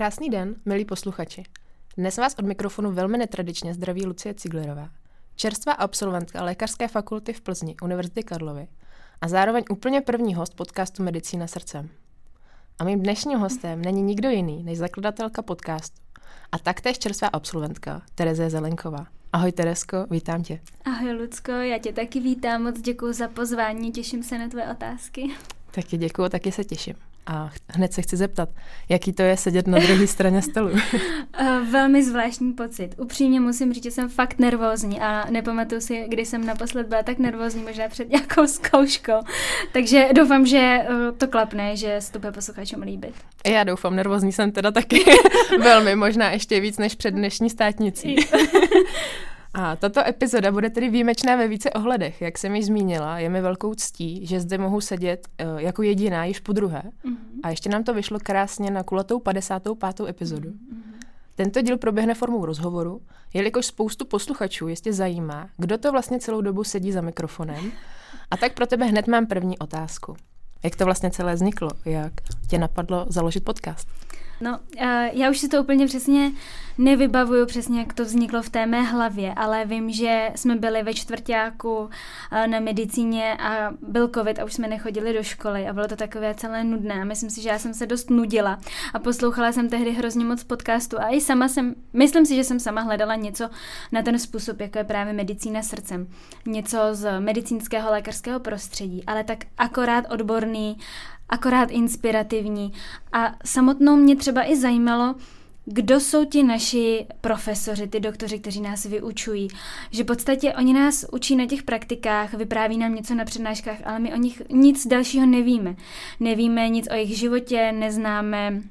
Krásný den, milí posluchači. Dnes vás od mikrofonu velmi netradičně zdraví Lucie Ciglerová, čerstvá absolventka Lékařské fakulty v Plzni Univerzity Karlovy a zároveň úplně první host podcastu Medicína srdcem. A mým dnešním hostem není nikdo jiný než zakladatelka podcastu a taktéž čerstvá absolventka Tereze Zelenková. Ahoj Teresko, vítám tě. Ahoj Lucko, já tě taky vítám, moc děkuji za pozvání, těším se na tvoje otázky. Taky děkuji, taky se těším. A hned se chci zeptat, jaký to je sedět na druhé straně stolu? Eh, velmi zvláštní pocit. Upřímně musím říct, že jsem fakt nervózní a nepamatuju si, kdy jsem naposled byla tak nervózní, možná před nějakou zkouškou. Takže doufám, že eh, to klapne, že se to bude posluchačům líbit. Já doufám, nervózní jsem teda taky velmi, možná ještě víc než před dnešní státnicí. A tato epizoda bude tedy výjimečná ve více ohledech. Jak jsem již zmínila, je mi velkou ctí, že zde mohu sedět uh, jako jediná již po druhé. Mm-hmm. A ještě nám to vyšlo krásně na kulatou 55. epizodu. Mm-hmm. Tento díl proběhne formou rozhovoru, jelikož spoustu posluchačů jistě zajímá, kdo to vlastně celou dobu sedí za mikrofonem. A tak pro tebe hned mám první otázku. Jak to vlastně celé vzniklo? Jak tě napadlo založit podcast? No, uh, já už si to úplně přesně nevybavuju přesně, jak to vzniklo v té mé hlavě, ale vím, že jsme byli ve čtvrtáku uh, na medicíně a byl covid a už jsme nechodili do školy a bylo to takové celé nudné. Myslím si, že já jsem se dost nudila a poslouchala jsem tehdy hrozně moc podcastu a i sama jsem, myslím si, že jsem sama hledala něco na ten způsob, jako je právě medicína srdcem. Něco z medicínského lékařského prostředí, ale tak akorát odborný, akorát inspirativní. A samotnou mě třeba i zajímalo, kdo jsou ti naši profesoři, ty doktoři, kteří nás vyučují. Že v podstatě oni nás učí na těch praktikách, vypráví nám něco na přednáškách, ale my o nich nic dalšího nevíme. Nevíme nic o jejich životě, neznáme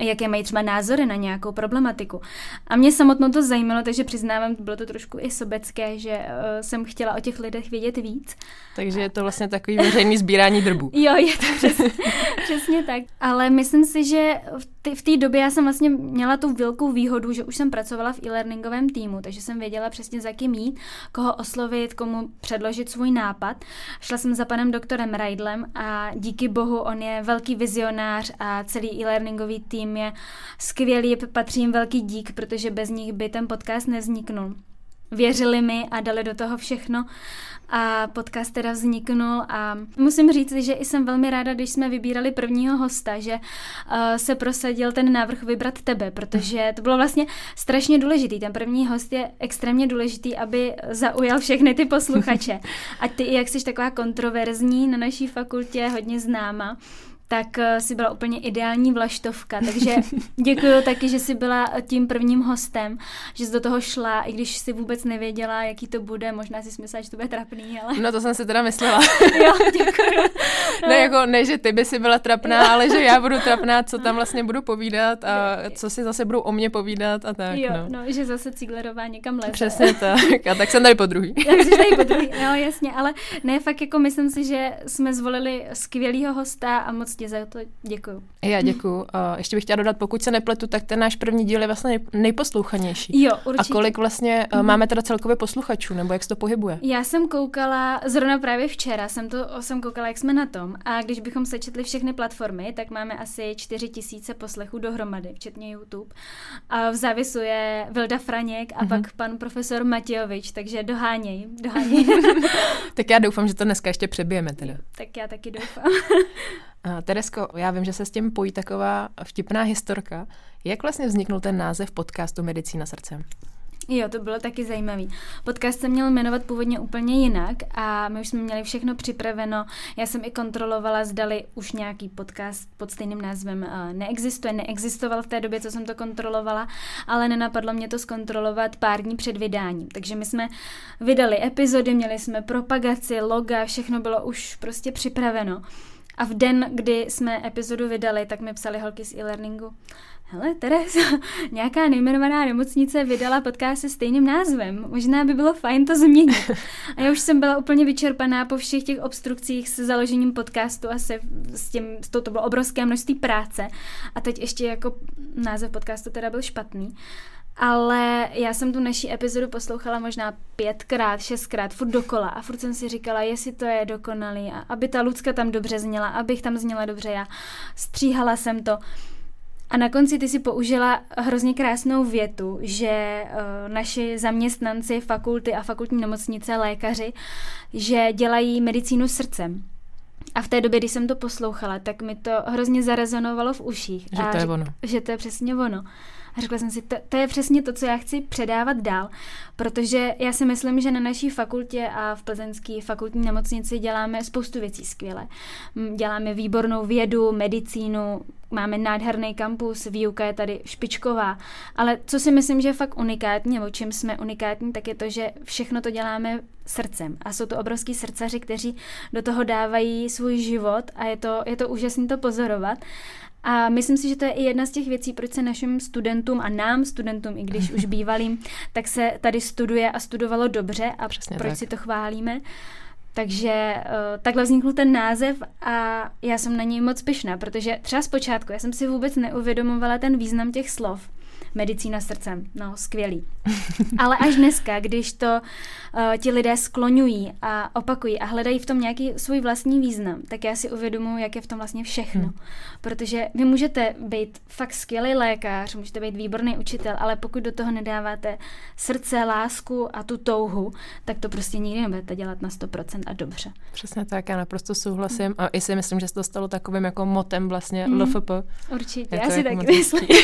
jaké mají třeba názory na nějakou problematiku. A mě samotnou to zajímalo, takže přiznávám, bylo to trošku i sobecké, že uh, jsem chtěla o těch lidech vědět víc. Takže je to vlastně takový veřejný sbírání drbů. jo, je to přesně, přesně tak. Ale myslím si, že v té době já jsem vlastně měla tu velkou výhodu, že už jsem pracovala v e-learningovém týmu, takže jsem věděla přesně za kým jít, koho oslovit, komu předložit svůj nápad. Šla jsem za panem doktorem Rajdlem a díky bohu on je velký vizionář a celý e-learningový tým tým je skvělý, patří jim velký dík, protože bez nich by ten podcast nevzniknul. Věřili mi a dali do toho všechno a podcast teda vzniknul a musím říct, že i jsem velmi ráda, když jsme vybírali prvního hosta, že uh, se prosadil ten návrh vybrat tebe, protože to bylo vlastně strašně důležitý. Ten první host je extrémně důležitý, aby zaujal všechny ty posluchače. A ty, jak jsi taková kontroverzní na naší fakultě, hodně známa, tak eh, si byla úplně ideální vlaštovka, takže děkuji taky, že jsi byla tím prvním hostem, že jsi do toho šla, i když si vůbec nevěděla, jaký to bude, možná si myslela, že to bude trapný, ale... No to jsem si teda myslela. jo, děkuji. ne, jako, ne, že ty by si byla trapná, ale že já budu trapná, co tam vlastně budu povídat a co si zase budou o mě povídat a tak, Jo, no. no, že zase Ciglerová někam leze. Přesně tak. A tak jsem tady po druhý. Já jsi tady po druhý, no jasně, ale ne, fakt jako myslím si, že jsme zvolili skvělýho hosta a moc ti za to děkuju. Já děkuju. A ještě bych chtěla dodat, pokud se nepletu, tak ten náš první díl je vlastně nejposlouchanější. Jo, určitě. A kolik vlastně mm. máme teda celkově posluchačů, nebo jak se to pohybuje? Já jsem koukala, zrovna právě včera jsem to jsem koukala, jak jsme na tom. A když bychom sečetli všechny platformy, tak máme asi 4 tisíce poslechů dohromady, včetně YouTube. A v závisu je Vilda Franěk a mm-hmm. pak pan profesor Matějovič, takže doháněj, doháněj. tak já doufám, že to dneska ještě přebijeme teda. Tak já taky doufám. Teresko, já vím, že se s tím pojí taková vtipná historka. Jak vlastně vzniknul ten název podcastu Medicína srdcem? Jo, to bylo taky zajímavý. Podcast se měl jmenovat původně úplně jinak a my už jsme měli všechno připraveno. Já jsem i kontrolovala, zdali už nějaký podcast pod stejným názvem uh, neexistuje. Neexistoval v té době, co jsem to kontrolovala, ale nenapadlo mě to zkontrolovat pár dní před vydáním. Takže my jsme vydali epizody, měli jsme propagaci, loga, všechno bylo už prostě připraveno. A v den, kdy jsme epizodu vydali, tak mi psali holky z e-learningu. Hele, Teresa, nějaká nejmenovaná nemocnice vydala podcast se stejným názvem. Možná by bylo fajn to změnit. A já už jsem byla úplně vyčerpaná po všech těch obstrukcích se založením podcastu a se s tím, s to, to bylo obrovské množství práce. A teď ještě jako název podcastu teda byl špatný. Ale já jsem tu naší epizodu poslouchala možná pětkrát, šestkrát, furt dokola a furt jsem si říkala, jestli to je dokonalý a aby ta Lucka tam dobře zněla, abych tam zněla dobře já. Stříhala jsem to. A na konci ty si použila hrozně krásnou větu, že uh, naši zaměstnanci fakulty a fakultní nemocnice, lékaři, že dělají medicínu srdcem. A v té době, když jsem to poslouchala, tak mi to hrozně zarezonovalo v uších. Že to je ono. Že to je přesně ono. A řekla jsem si, to, to je přesně to, co já chci předávat dál, protože já si myslím, že na naší fakultě a v plzeňské fakultní nemocnici děláme spoustu věcí skvěle. Děláme výbornou vědu, medicínu, máme nádherný kampus, výuka je tady špičková, ale co si myslím, že je fakt unikátní, nebo čím jsme unikátní, tak je to, že všechno to děláme srdcem. A jsou to obrovský srdcaři, kteří do toho dávají svůj život a je to, je to úžasné to pozorovat. A myslím si, že to je i jedna z těch věcí, proč se našim studentům a nám studentům, i když už bývalým, tak se tady studuje a studovalo dobře a Přesně proč tak. si to chválíme. Takže uh, takhle vznikl ten název a já jsem na něj moc pyšná, protože třeba zpočátku já jsem si vůbec neuvědomovala ten význam těch slov medicína srdcem. No, skvělý. Ale až dneska, když to uh, ti lidé skloňují a opakují a hledají v tom nějaký svůj vlastní význam, tak já si uvědomuji, jak je v tom vlastně všechno. Hmm. Protože vy můžete být fakt skvělý lékař, můžete být výborný učitel, ale pokud do toho nedáváte srdce, lásku a tu touhu, tak to prostě nikdy nebudete dělat na 100% a dobře. Přesně tak, já naprosto souhlasím hmm. a i si myslím, že se to stalo takovým jako motem vlastně hmm. LFP. Určitě, já si taky myslím.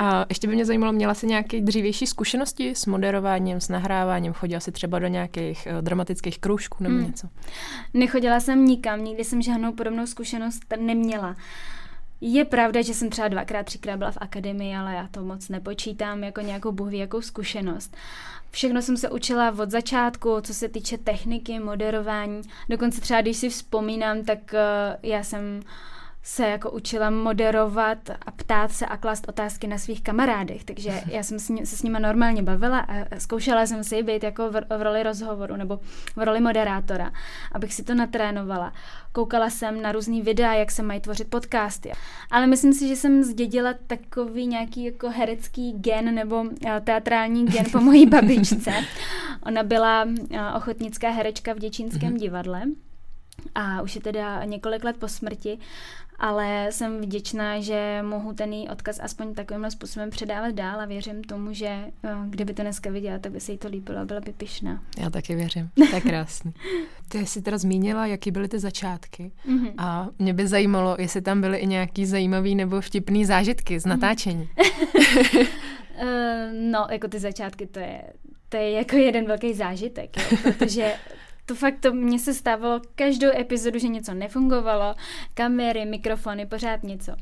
A ještě by mě zajímalo, měla jsi nějaké dřívější zkušenosti s moderováním, s nahráváním? Chodila jsi třeba do nějakých uh, dramatických kroužků nebo hmm. něco? Nechodila jsem nikam, nikdy jsem žádnou podobnou zkušenost neměla. Je pravda, že jsem třeba dvakrát, třikrát byla v akademii, ale já to moc nepočítám jako nějakou bohví jakou zkušenost. Všechno jsem se učila od začátku, co se týče techniky, moderování. Dokonce třeba, když si vzpomínám, tak uh, já jsem uh, se jako učila moderovat a ptát se a klást otázky na svých kamarádech, takže já jsem se s nimi normálně bavila a zkoušela jsem si být jako v, v roli rozhovoru nebo v roli moderátora, abych si to natrénovala. Koukala jsem na různý videa, jak se mají tvořit podcasty. Ale myslím si, že jsem zdědila takový nějaký jako herecký gen nebo eh, teatrální gen po mojí babičce. Ona byla eh, ochotnická herečka v děčínském mhm. divadle a už je teda několik let po smrti ale jsem vděčná, že mohu ten její odkaz aspoň takovým způsobem předávat dál a věřím tomu, že eh, kdyby to dneska viděla, tak by se jí to líbilo a byla by pyšná. Já taky věřím, to je krásný. Ty jsi teda zmínila, jaký byly ty začátky mm-hmm. a mě by zajímalo, jestli tam byly i nějaký zajímavý nebo vtipný zážitky z mhm. natáčení. Mm-hmm. no, jako ty začátky, to je, to je jako jeden velký zážitek, jo, protože to fakt to mně se stávalo každou epizodu, že něco nefungovalo, kamery, mikrofony, pořád něco.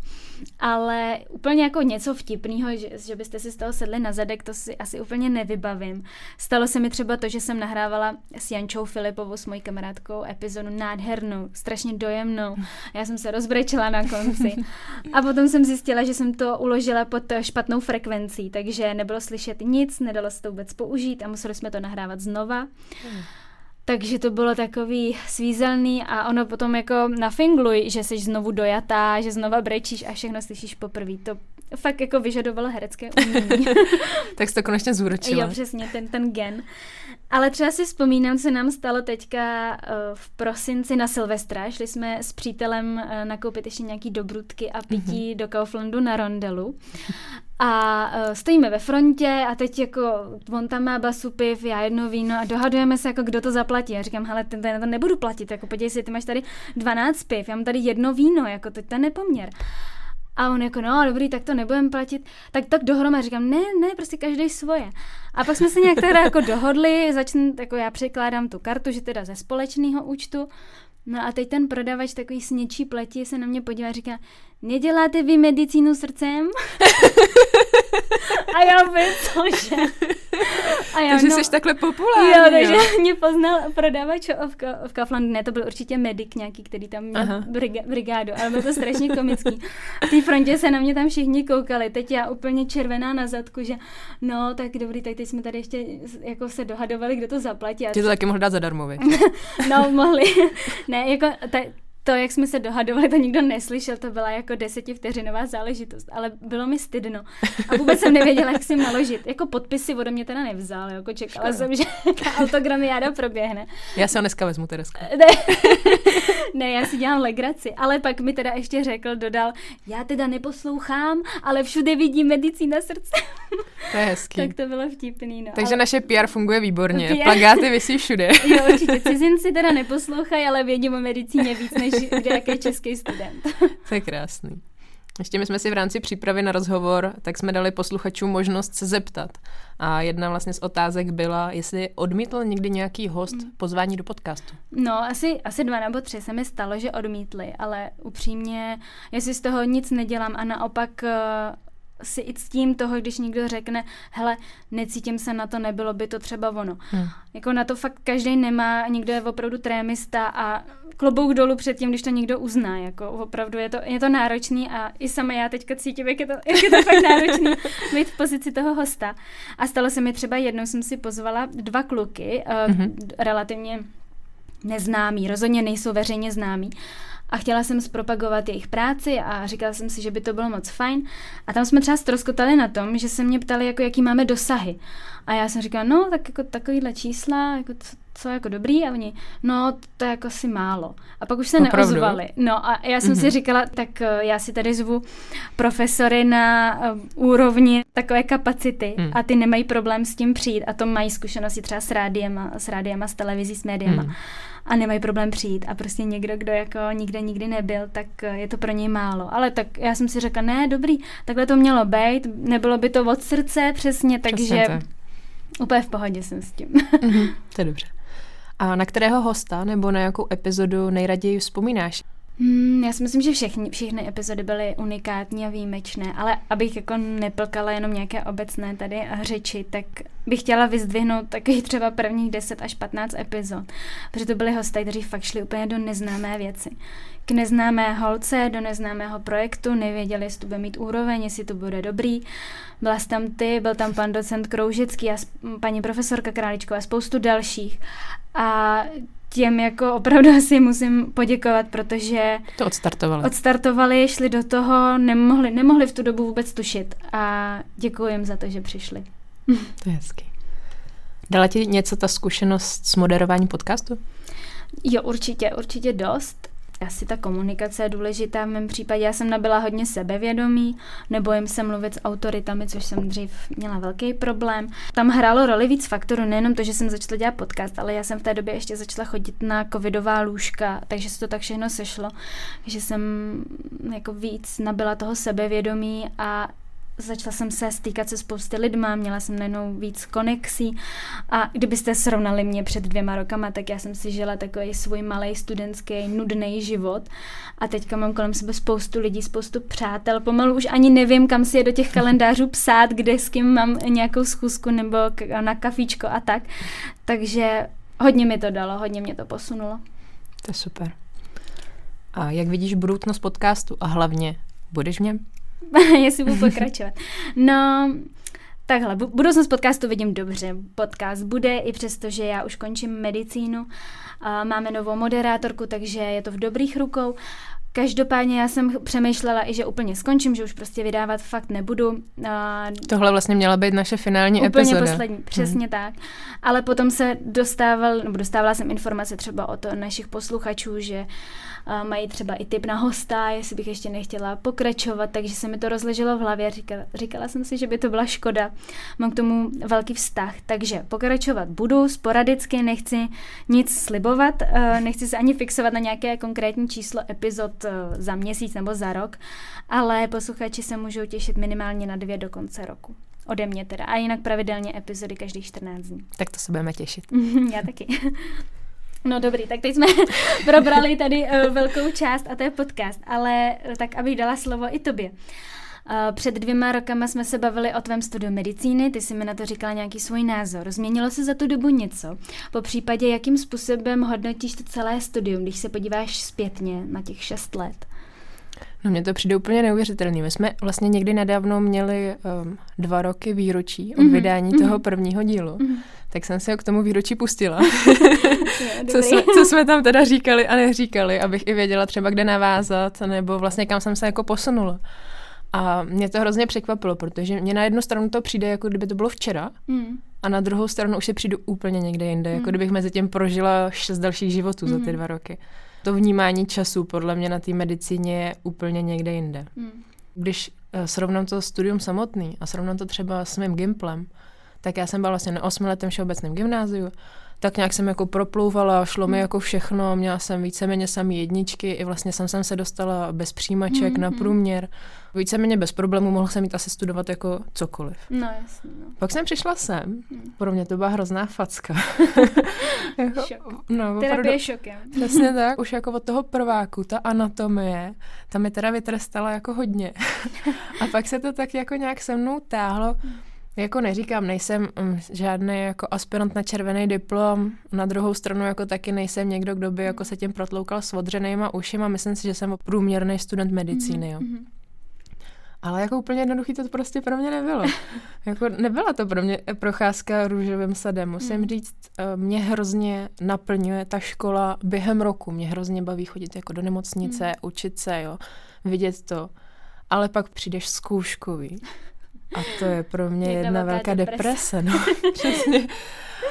Ale úplně jako něco vtipného, že, že byste si z toho sedli na zadek, to si asi úplně nevybavím. Stalo se mi třeba to, že jsem nahrávala s Jančou Filipovou, s mojí kamarádkou, epizodu nádhernou, strašně dojemnou. Já jsem se rozbrečela na konci. A potom jsem zjistila, že jsem to uložila pod špatnou frekvencí, takže nebylo slyšet nic, nedalo se to vůbec použít a museli jsme to nahrávat znova. Hmm. Takže to bylo takový svízelný a ono potom jako nafingluj, že jsi znovu dojatá, že znova brečíš a všechno slyšíš poprvé. To fakt jako vyžadovalo herecké umění. tak jsi to konečně zúročila. Jo, přesně, ten, ten gen. Ale třeba si vzpomínám, co nám stalo teďka uh, v prosinci na Silvestra. Šli jsme s přítelem uh, nakoupit ještě nějaký dobrutky a pití mm-hmm. do Kauflandu na Rondelu. A uh, stojíme ve frontě a teď jako on tam má basu piv, já jedno víno a dohadujeme se, jako kdo to zaplatí. Já říkám, hele, ten, ten to nebudu platit, jako podívej si, ty máš tady 12 piv, já mám tady jedno víno, jako to ten nepoměr. A on jako, no dobrý, tak to nebudem platit. Tak tak dohromady říkám, ne, ne, prostě každý svoje. A pak jsme se nějak teda jako dohodli, začnu, jako já překládám tu kartu, že teda ze společného účtu. No a teď ten prodavač takový sněčí pleti se na mě podívá a říká, neděláte vy medicínu srdcem? a já vím, cože. A já, takže no, jsi takhle populární. Jo, takže jo. mě poznal prodavač v, v Kauflandu. Ne, to byl určitě medic nějaký, který tam měl briga, brigádu, ale bylo to strašně komický. A v té frontě se na mě tam všichni koukali. Teď já úplně červená na zadku, že no, tak dobrý, tak teď jsme tady ještě jako se dohadovali, kdo to zaplatí. Ty to taky mohl dát zadarmo, No, mohli. ne, jako ta, to, jak jsme se dohadovali, to nikdo neslyšel, to byla jako desetivteřinová záležitost, ale bylo mi stydno. A vůbec jsem nevěděla, jak si naložit. Jako podpisy ode mě teda nevzal, jako čekala Škoda. jsem, že ta autogramiáda proběhne. Já se ho dneska vezmu, Teresko. Ne, ne, já si dělám legraci, ale pak mi teda ještě řekl, dodal, já teda neposlouchám, ale všude vidím medicína srdce. To je hezký. tak to bylo vtipný, no. Takže ale... naše PR funguje výborně. PR... Plagáty vysí všude. jo, určitě. Cizinci teda neposlouchají, ale vědí o medicíně víc než nějaký český student. to je krásný. Ještě my jsme si v rámci přípravy na rozhovor, tak jsme dali posluchačům možnost se zeptat. A jedna vlastně z otázek byla, jestli odmítl někdy nějaký host mm. pozvání do podcastu. No, asi, asi dva nebo tři se mi stalo, že odmítli, ale upřímně, jestli z toho nic nedělám a naopak eh, si i ctím toho, když někdo řekne, hele, necítím se na to, nebylo by to třeba ono. Hmm. Jako na to fakt každý nemá, někdo je opravdu trémista a klobouk dolů před tím, když to někdo uzná. Jako opravdu je to, je to náročný a i sama já teďka cítím, jak je to, jak je to fakt náročný být v pozici toho hosta. A stalo se mi třeba jednou, jsem si pozvala dva kluky, uh, hmm relativně neznámí, rozhodně nejsou veřejně známí a chtěla jsem zpropagovat jejich práci a říkala jsem si, že by to bylo moc fajn. A tam jsme třeba stroskotali na tom, že se mě ptali, jako jaký máme dosahy. A já jsem říkala, no, tak jako takovýhle čísla, jako co, jako dobrý a oni, no, to je jako si málo. A pak už se Opravdu? neozvali. No a já jsem mm-hmm. si mhm. říkala, tak eh, já si tady zvu profesory na uh, úrovni takové kapacity mm. a ty nemají problém s tím přijít a to mají zkušenosti třeba s rádiem, s rádiem a s televizí, s médiama. Mm a nemají problém přijít a prostě někdo, kdo jako nikde nikdy nebyl, tak eh, je to pro něj málo. Ale tak já jsem si řekla, ne, dobrý, takhle to mělo být, nebylo by to od srdce přesně, takže přesně úplně v pohodě jsem s tím. mm-hmm, to je dobře. A na kterého hosta nebo na jakou epizodu nejraději vzpomínáš? Hmm, já si myslím, že všechny, všechny epizody byly unikátní a výjimečné, ale abych jako neplkala jenom nějaké obecné tady řeči, tak bych chtěla vyzdvihnout takových třeba prvních 10 až 15 epizod, protože to byly hosté, kteří fakt šli úplně do neznámé věci. K neznámé holce, do neznámého projektu, nevěděli, jestli to bude mít úroveň, jestli to bude dobrý. Byla tam ty, byl tam pan docent Kroužický a paní profesorka Králičková a spoustu dalších. A těm jako opravdu asi musím poděkovat, protože to odstartovali. Odstartovali, šli do toho, nemohli, nemohli v tu dobu vůbec tušit a děkuji jim za to, že přišli. To je hezky. Dala ti něco ta zkušenost s moderováním podcastu? Jo, určitě, určitě dost. Asi ta komunikace je důležitá. V mém případě já jsem nabila hodně sebevědomí, nebojím se mluvit s autoritami, což jsem dřív měla velký problém. Tam hrálo roli víc faktorů, nejenom to, že jsem začala dělat podcast, ale já jsem v té době ještě začala chodit na covidová lůžka, takže se to tak všechno sešlo, že jsem jako víc nabila toho sebevědomí a začala jsem se stýkat se spousty lidma, měla jsem najednou víc konexí a kdybyste srovnali mě před dvěma rokama, tak já jsem si žila takový svůj malý studentský nudný život a teďka mám kolem sebe spoustu lidí, spoustu přátel, pomalu už ani nevím, kam si je do těch kalendářů psát, kde s kým mám nějakou schůzku nebo na kafíčko a tak, takže hodně mi to dalo, hodně mě to posunulo. To je super. A jak vidíš budoucnost podcastu a hlavně budeš v něm? jestli budu pokračovat. No, takhle, budoucnost podcastu vidím dobře. Podcast bude, i přesto, že já už končím medicínu. Máme novou moderátorku, takže je to v dobrých rukou. Každopádně já jsem přemýšlela i, že úplně skončím, že už prostě vydávat fakt nebudu. Tohle vlastně měla být naše finální úplně epizoda. Úplně poslední, přesně hmm. tak. Ale potom se dostával, nebo dostávala jsem informace třeba od našich posluchačů, že mají třeba i tip na hosta, jestli bych ještě nechtěla pokračovat, takže se mi to rozleželo v hlavě. Říkala, říkala jsem si, že by to byla škoda. Mám k tomu velký vztah, takže pokračovat budu, sporadicky nechci nic slibovat, nechci se ani fixovat na nějaké konkrétní číslo epizod za měsíc nebo za rok, ale posluchači se můžou těšit minimálně na dvě do konce roku. Ode mě teda. A jinak pravidelně epizody každých 14 dní. Tak to se budeme těšit. Já taky. No dobrý, tak teď jsme probrali tady uh, velkou část a to je podcast, ale uh, tak abych dala slovo i tobě. Uh, před dvěma rokama jsme se bavili o tvém studiu medicíny, ty jsi mi na to říkala nějaký svůj názor. Změnilo se za tu dobu něco? Po případě, jakým způsobem hodnotíš to celé studium, když se podíváš zpětně na těch šest let? No mně to přijde úplně neuvěřitelný. My jsme vlastně někdy nedávno měli um, dva roky výročí od mm-hmm. vydání mm-hmm. toho prvního dílu. Mm-hmm. Tak jsem se k tomu výročí pustila. co, jsme, co jsme tam teda říkali a neříkali, abych i věděla třeba, kde navázat, nebo vlastně kam jsem se jako posunula. A mě to hrozně překvapilo, protože mě na jednu stranu to přijde, jako kdyby to bylo včera, mm. a na druhou stranu už si přijdu úplně někde jinde, mm. jako kdybych mezi tím prožila šest dalších životů mm. za ty mm. dva roky. To vnímání času podle mě na té medicíně je úplně někde jinde. Mm. Když uh, srovnám to studium samotný a srovnám to třeba s mým gimplem, tak já jsem byla vlastně na osmiletém všeobecném gymnáziu tak nějak jsem jako proplouvala, šlo mi hmm. jako všechno, měla jsem víceméně samý jedničky, i vlastně jsem, jsem se dostala bez přijímaček mm, na hmm. průměr. Víceméně bez problémů mohla jsem mít asi studovat jako cokoliv. No jasně. No. Pak jsem přišla sem, mm. pro mě to byla hrozná facka. jako, Šok. No, Terapie šokem. Přesně tak, už jako od toho prváku, ta anatomie, ta mi teda vytrestala jako hodně. A pak se to tak jako nějak se mnou táhlo. Mm jako neříkám, nejsem um, žádný jako aspirant na červený diplom, na druhou stranu jako taky nejsem někdo, kdo by jako se tím protloukal s odřenýma ušima, myslím si, že jsem průměrný student medicíny, jo. Mm-hmm. Ale jako úplně jednoduchý to prostě pro mě nebylo. jako nebyla to pro mě procházka růžovým sadem. Musím mm. říct, eh, mě hrozně naplňuje ta škola během roku. Mě hrozně baví chodit jako do nemocnice, mm. učit se, jo, vidět to. Ale pak přijdeš zkouškový a to je pro mě jedna, jedna velká deprese. deprese no, přesně.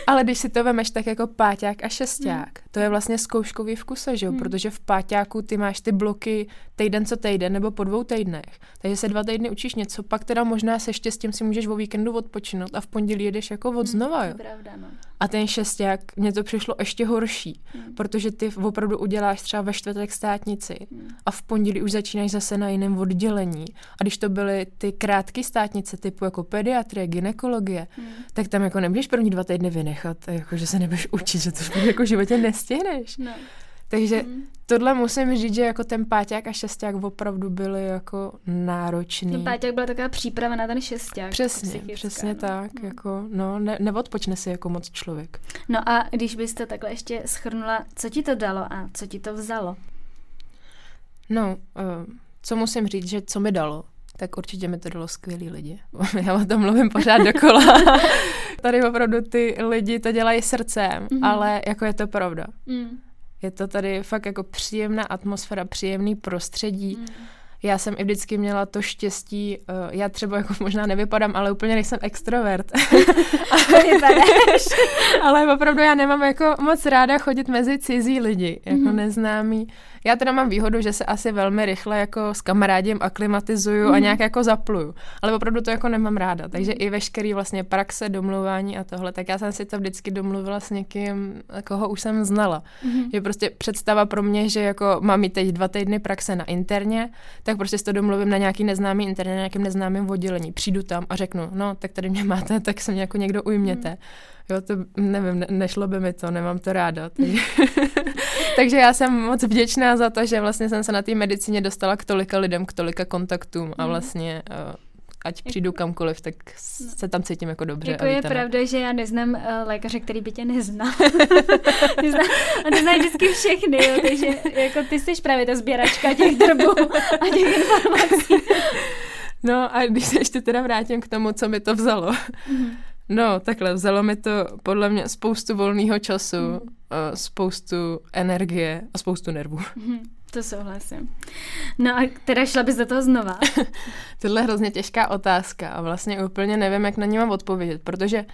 Ale když si to vemeš tak jako páťák a šesták, hmm. to je vlastně zkouškový vkuse, že jo? Hmm. Protože v páťáku ty máš ty bloky týden co týden nebo po dvou týdnech. Takže se dva týdny učíš něco, pak teda možná se štěstím si můžeš o víkendu odpočinout a v pondělí jedeš jako od hmm, znova, jo? Pravda, no. A ten šesták, mně to přišlo ještě horší, hmm. protože ty opravdu uděláš třeba ve čtvrtek státnici hmm. a v pondělí už začínáš zase na jiném oddělení. A když to byly ty krátké státnice typu jako pediatrie, ginekologie, hmm. tak tam jako nemůžeš první dva týdny vynechat, jako že se nebudeš učit, že to jako v životě nestihneš. No. Takže mm. Tohle musím říct, že jako ten páťák a šesták opravdu byly jako náročný. Ten páťák byla taková příprava na ten šesták. Přesně, přesně no. tak. Mm. Jako, no, ne, neodpočne si jako moc člověk. No a když byste takhle ještě schrnula, co ti to dalo a co ti to vzalo? No, uh, co musím říct, že co mi dalo, tak určitě mi to dalo skvělý lidi. Já o tom mluvím pořád dokola. tady opravdu ty lidi to dělají srdcem, mm-hmm. ale jako je to pravda. Mm. Je to tady fakt jako příjemná atmosféra, příjemný prostředí. Mm. Já jsem i vždycky měla to štěstí, uh, já třeba jako možná nevypadám, ale úplně nejsem extrovert. ale opravdu já nemám jako moc ráda chodit mezi cizí lidi, jako mm. neznámý. Já teda mám výhodu, že se asi velmi rychle jako s kamarádem aklimatizuju mm. a mhm. nějak jako zapluju. Ale opravdu to jako nemám ráda. Takže i veškerý vlastně praxe, domluvání a tohle, tak já jsem si to vždycky domluvila s někým, koho už jsem znala. Mm. Že prostě představa pro mě, že jako mám mít teď dva týdny praxe na interně, tak prostě si to domluvím na nějaký neznámý internet, na nějakém neznámém oddělení. Přijdu tam a řeknu, no, tak tady mě máte, tak se mě jako někdo ujměte. Mm. Jo, to nevím, ne, nešlo by mi to, nemám to ráda. Takže, takže já jsem moc vděčná za to, že vlastně jsem se na té medicíně dostala k tolika lidem, k tolika kontaktům a mhm. vlastně uh, ať přijdu kamkoliv, tak se tam cítím jako dobře. Jako je pravda, že já neznám uh, lékaře, který by tě neznal. neznám, a nezná vždycky všechny, jo, takže jako ty jsi právě ta sběračka těch drbů a těch informací. No a když se ještě teda vrátím k tomu, co mi to vzalo. Mm-hmm. No, takhle, vzalo mi to podle mě spoustu volného času, mm. spoustu energie a spoustu nervů. Mm. To souhlasím. No a teda šla bys do toho znova? Tohle je hrozně těžká otázka a vlastně úplně nevím, jak na ní mám odpovědět, protože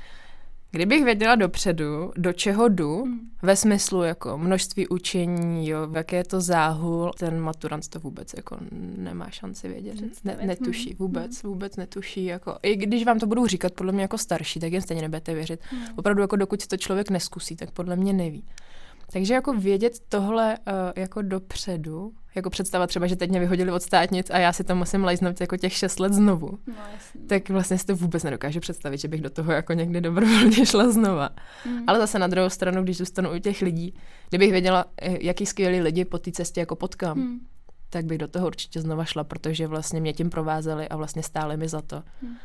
Kdybych věděla dopředu, do čeho jdu, hmm. ve smyslu jako množství učení, jo, jaký je to záhul, ten maturant to vůbec jako nemá šanci vědět. Ne, netuší, hmm. vůbec, hmm. vůbec netuší. Jako, I když vám to budou říkat podle mě jako starší, tak jen stejně nebudete věřit. Hmm. Opravdu jako dokud to člověk neskusí, tak podle mě neví. Takže jako vědět tohle uh, jako dopředu, jako představa třeba, že teď mě vyhodili od státnic a já si to musím lajznout jako těch šest let znovu, no, tak vlastně si to vůbec nedokážu představit, že bych do toho jako někdy dobrovolně šla znova. Mm. Ale zase na druhou stranu, když zůstanu u těch lidí, kdybych věděla, eh, jaký skvělý lidi po té cestě jako potkám, mm. tak bych do toho určitě znova šla, protože vlastně mě tím provázeli a vlastně stáli mi za to. Mm.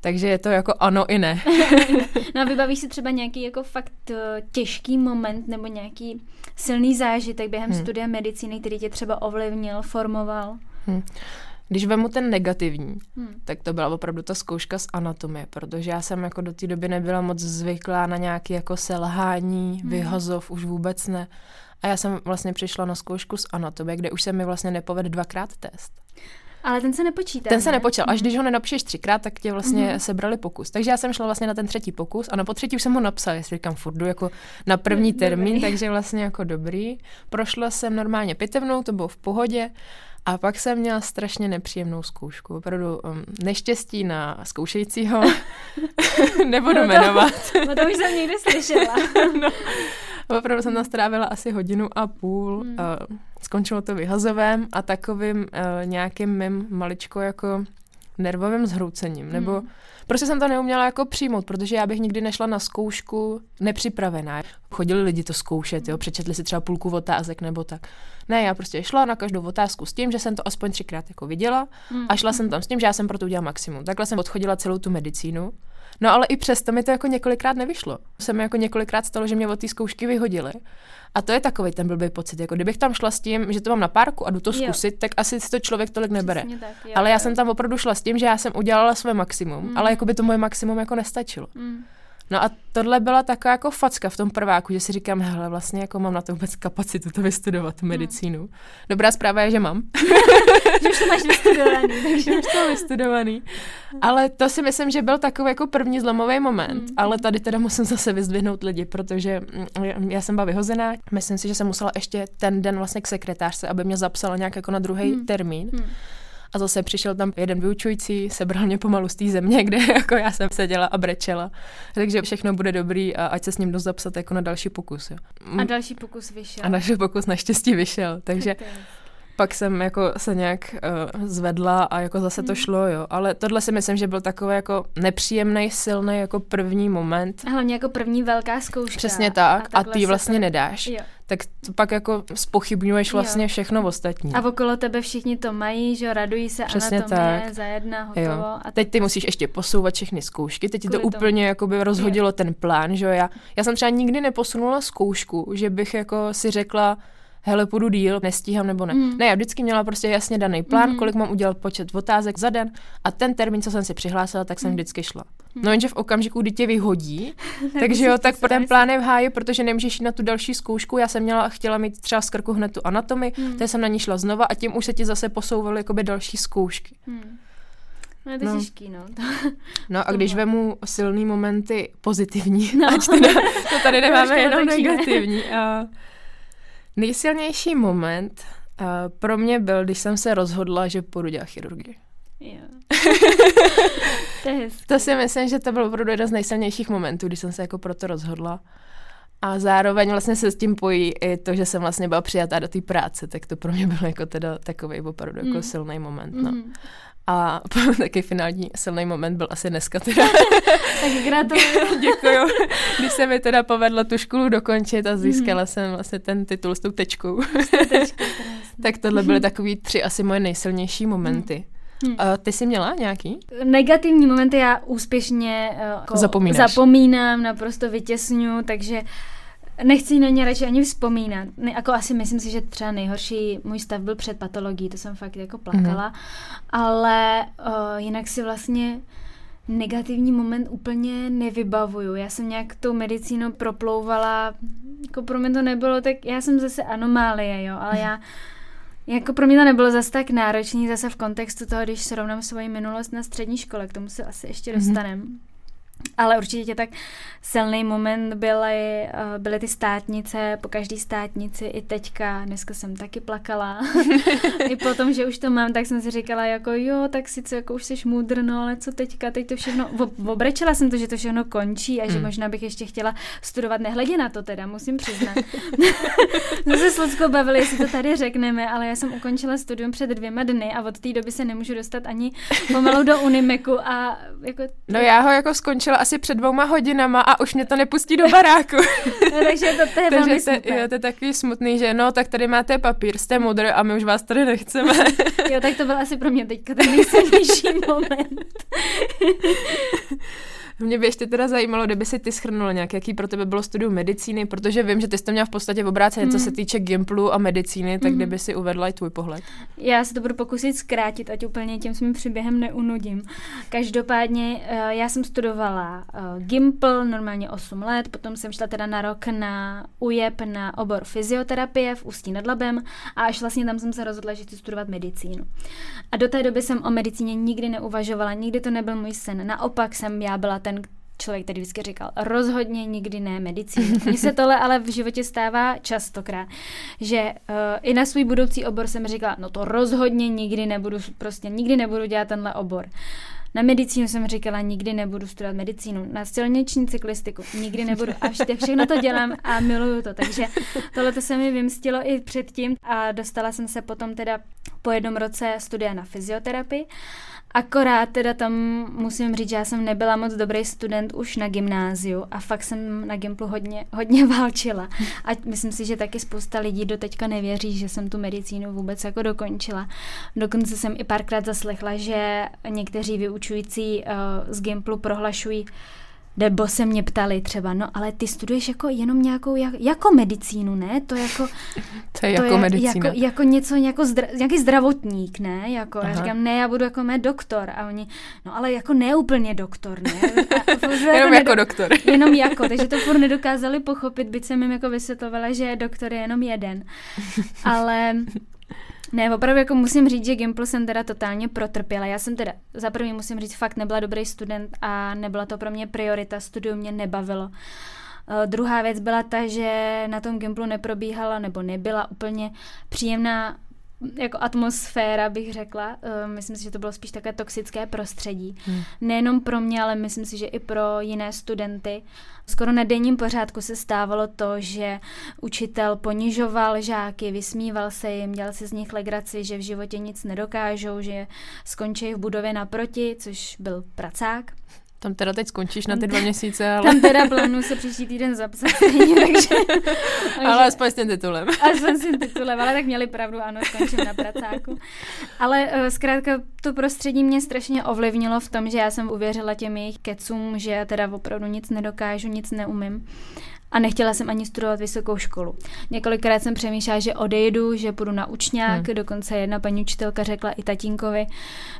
Takže je to jako ano i ne. no a vybavíš si třeba nějaký jako fakt eh, těžký moment nebo nějaký silný zážitek během hmm. studia medicíny, který tě třeba ovlivnil, formoval? Hm. Když vemu ten negativní, Hmm. tak to byla opravdu ta zkouška z anatomie, protože já jsem jako do té doby nebyla moc zvyklá na nějaké jako selhání, Hmm. vyhozov, už vůbec ne. A já jsem vlastně přišla na zkoušku z anatomie, kde už se mi vlastně nepovedl dvakrát test. Ale ten se nepočítá. Ten se ne? nepočal. Až Mhm. když ho nenapíšeš třikrát, tak tě vlastně Mhm. sebrali pokus. Takže já jsem šla vlastně na ten třetí pokus a na po třetí už jsem ho napsala. Já si říkám, furt jdu jako na první Dobrý. termín, takže vlastně jako dobrý. Prošla jsem normálně pitevnou, to bylo v pohodě. A pak jsem měla strašně nepříjemnou zkoušku. Opravdu um, neštěstí na zkoušejícího. Nebudu No to- jmenovat. No to už jsem někdy slyšela. Opravdu jsem tam strávila asi hodinu a půl. Hmm. Skončilo to vyhazovém a takovým uh, nějakým mým maličko jako nervovým zhroucením. Nebo Hmm. prostě jsem to neuměla jako přijmout, protože já bych nikdy nešla na zkoušku nepřipravená. Chodili lidi to zkoušet, jo, přečetli si třeba půlku otázek nebo tak. Ne, já prostě šla na každou otázku s tím, že jsem to aspoň třikrát jako viděla Hmm. a šla jsem tam s tím, že já jsem pro to udělala maximum. Takhle jsem odchodila celou tu medicínu. No ale i přesto mi to jako několikrát nevyšlo. Se mi jako několikrát stalo, že mě od té zkoušky vyhodili. A to je takový ten blbý pocit. Jako kdybych tam šla s tím, že to mám na párku a jdu to Jo. zkusit, tak asi si to člověk tolik nebere. Tak, jo, ale já jo. jsem tam opravdu šla s tím, že já jsem udělala své maximum, Mm. ale jako by to moje maximum jako nestačilo. Hmm. No a tohle byla taková jako facka v tom prváku, že si říkám, hele, vlastně jako mám na to vůbec kapacitu to vystudovat, tu medicínu. Dobrá zpráva je, že mám. Že už to máš vystudovaný, takže už to vystudovaný. Ale to si myslím, že byl takový jako první zlomový moment. Mm. Ale tady teda musím zase vyzdvihnout lidi, protože mm, já jsem byla vyhozená. Myslím si, že jsem musela ještě ten den vlastně k sekretářce, aby mě zapsala nějak jako na druhý Mm. termín. Hmm. A zase přišel tam jeden vyučující, sebral mě pomalu z té země, kde jako já jsem seděla a brečela. Takže všechno bude dobrý a ať se s ním dost zapsat jako na další pokus. Jo. A další pokus vyšel. a další pokus naštěstí vyšel, takže pak jsem jako se nějak uh, zvedla a jako zase to Hmm. šlo, jo. Ale tohle si myslím, že byl takový jako nepříjemný, silný jako první moment. A hlavně jako první velká zkouška. Přesně tak. A, takhle ty vlastně to... nedáš. Jo. Tak t- pak jako spochybňuješ Jo. vlastně všechno ostatní. A okolo tebe všichni to mají, že jo, radují se Přesně anatomie, tak. za jedna, hotovo. Jo. A Teď ty musíš ještě posouvat všechny zkoušky, teď ti to tomu. úplně jakoby rozhodilo ten plán, že jo. Já, já jsem třeba nikdy neposunula zkoušku, že bych jako si řekla, hele, půjdu díl, nestíhám nebo ne. Mm. Ne, já vždycky měla prostě jasně daný plán, Mhm. kolik mám udělat počet otázek za den a ten termín, co jsem si přihlásila, tak jsem Mm. vždycky šla. No jenže v okamžiku, kdy tě vyhodí, takže jo, to tak ten plán je v háji, protože nemůžeš jít na tu další zkoušku. Já jsem měla, chtěla mít třeba z krku hned tu anatomii, Mm. takže jsem na ní šla znova a tím už se ti zase posouvaly jakoby další zkoušky. Hmm. No je to No. těžký, no. To... No a To když bylo. vemu silný momenty pozitivní, No. ať teda, to tady nemáme Trošku jenom negativní. A nejsilnější moment a pro mě byl, když jsem se rozhodla, že půjdu dělat chirurgii. Jo. to je hezký. To si myslím, že to byl opravdu jeden z nejsilnějších momentů, když jsem se jako proto rozhodla. A zároveň vlastně se s tím pojí i to, že jsem vlastně byla přijatá do té práce, tak to pro mě byl jako teda takový opravdu jako Mm. silný moment. No. Mhm. A taky finální silný moment byl asi dneska teda. Tak gratuluju. Děkuju. Když se mi teda povedlo tu školu dokončit a získala Mhm. jsem vlastně ten titul s tou tečkou, Tečka, krásný. tak tohle byly takový tři asi moje nejsilnější momenty. Hmm. A ty jsi měla nějaký? Negativní momenty já úspěšně uh, jako Zapomínáš. zapomínám, naprosto vytěsňu, takže nechci na ně radši ani vzpomínat. Ne, jako asi myslím si, že třeba nejhorší můj stav byl před patologií, to jsem fakt jako plakala, ale uh, jinak si vlastně negativní moment úplně nevybavuju. Já jsem nějak tou medicínou proplouvala, jako pro mě to nebylo tak, já jsem zase anomálie, jo, ale já jako pro mě to nebylo zase tak náročný, zase v kontextu toho, když srovnám svoji minulost na střední škole, k tomu se asi ještě Mhm. dostaneme. Ale určitě tak silný moment byly, eh, byly ty státnice, po každý státnici i teďka, dneska jsem taky plakala. I potom, že už to mám, tak jsem si říkala jako jo, tak sice jako už jsi můdr, no ale co teďka, teď to všechno, ob- obrečela jsem to, že to všechno končí a že Hmm. možná bych ještě chtěla studovat, nehledě na to teda, musím přiznat. jsme se s Luckou bavili, jestli to tady řekneme, ale já jsem ukončila studium před dvěma dny a od té doby se nemůžu dostat ani pomalu do Unimeku a jako... No já ho jako skončila asi před dvouma hodinama a už mě to nepustí do baráku. No, takže to, to je velmi Takže to, smutné. jo, to je takový smutný, že no, tak tady máte papír, jste modr a my už vás tady nechceme. Jo, tak to byl asi pro mě teďka ten nejsilnější moment. Mě by ještě teda zajímalo, kdyby si ty schrnula nějak, jaký pro tebe bylo studium medicíny, protože vím, že ty jsi to měla v podstatě v obráceně, mm. co se týče Gimplu a medicíny, tak mm. kdyby si uvedla i tvůj pohled. Já se to budu pokusit zkrátit, ať úplně tím svým příběhem neunudím. Každopádně eh, já jsem studovala eh, Gimpl, normálně 8 let, potom jsem šla teda na rok na UJEP na obor fyzioterapie v Ústí nad Labem a až vlastně tam jsem se rozhodla, že chci studovat medicínu. A do té doby jsem o medicíně nikdy neuvažovala, nikdy to nebyl můj sen. Naopak jsem já byla ten člověk, který vždycky říkal, rozhodně nikdy ne medicínu. Mně se tohle ale v životě stává častokrát, že uh, i na svůj budoucí obor jsem říkala, no to rozhodně nikdy nebudu, prostě nikdy nebudu dělat tenhle obor. Na medicínu jsem říkala, nikdy nebudu studovat medicínu. Na silniční cyklistiku nikdy nebudu. A vše, všechno to dělám a miluju to. Takže tohle to se mi vymstilo i předtím a dostala jsem se potom teda po jednom roce studia na fyzioterapii. Akorát teda tam musím říct, že já jsem nebyla moc dobrý student už na gymnáziu a fakt jsem na Gimplu hodně, hodně válčila. A myslím si, že taky spousta lidí do teďka nevěří, že jsem tu medicínu vůbec jako dokončila. Dokonce jsem i párkrát zaslechla, že někteří vyučující uh, z Gimplu prohlašují, nebo se mě ptali třeba, no ale ty studuješ jako jenom nějakou, jak, jako medicínu, ne? To jako... To je to jako je, medicína. Jako, jako něco, jako zdra, nějaký zdravotník, ne? Jako, já říkám, ne, já budu jako mé doktor. A oni, no ale jako neúplně doktor, ne? A jenom jako, jako doktor. jenom jako, takže to furt nedokázali pochopit, byť jsem jim jako vysvětlovala, že doktor je jenom jeden. Ale ne, opravdu jako musím říct, že Gimple jsem teda totálně protrpěla. Já jsem teda, za první musím říct, fakt nebyla dobrý student a nebyla to pro mě priorita, studium mě nebavilo. Uh, druhá věc byla ta, že na tom Gimplu neprobíhala nebo nebyla úplně příjemná jako atmosféra, bych řekla. Uh, myslím si, že to bylo spíš takové toxické prostředí. Hmm. Nejenom pro mě, ale myslím si, že i pro jiné studenty. Skoro na denním pořádku se stávalo to, že učitel ponižoval žáky, vysmíval se jim, dělal si z nich legraci, že v životě nic nedokážou, že skončí v budově naproti, což byl pracák. Tam teda teď skončíš na ty dva měsíce, ale... Tam teda plánuju se příští týden zapsat, takže... ale aspoň s tím titulem. aspoň s tím titulem, ale tak měli pravdu, ano, skončím na pracáku. Ale uh, zkrátka to prostředí mě strašně ovlivnilo v tom, že já jsem uvěřila těm jejich kecům, že teda opravdu nic nedokážu, nic neumím a nechtěla jsem ani studovat vysokou školu. Několikrát jsem přemýšlela, že odejdu, že půjdu na učňák, hmm. dokonce jedna paní učitelka řekla i tatínkovi,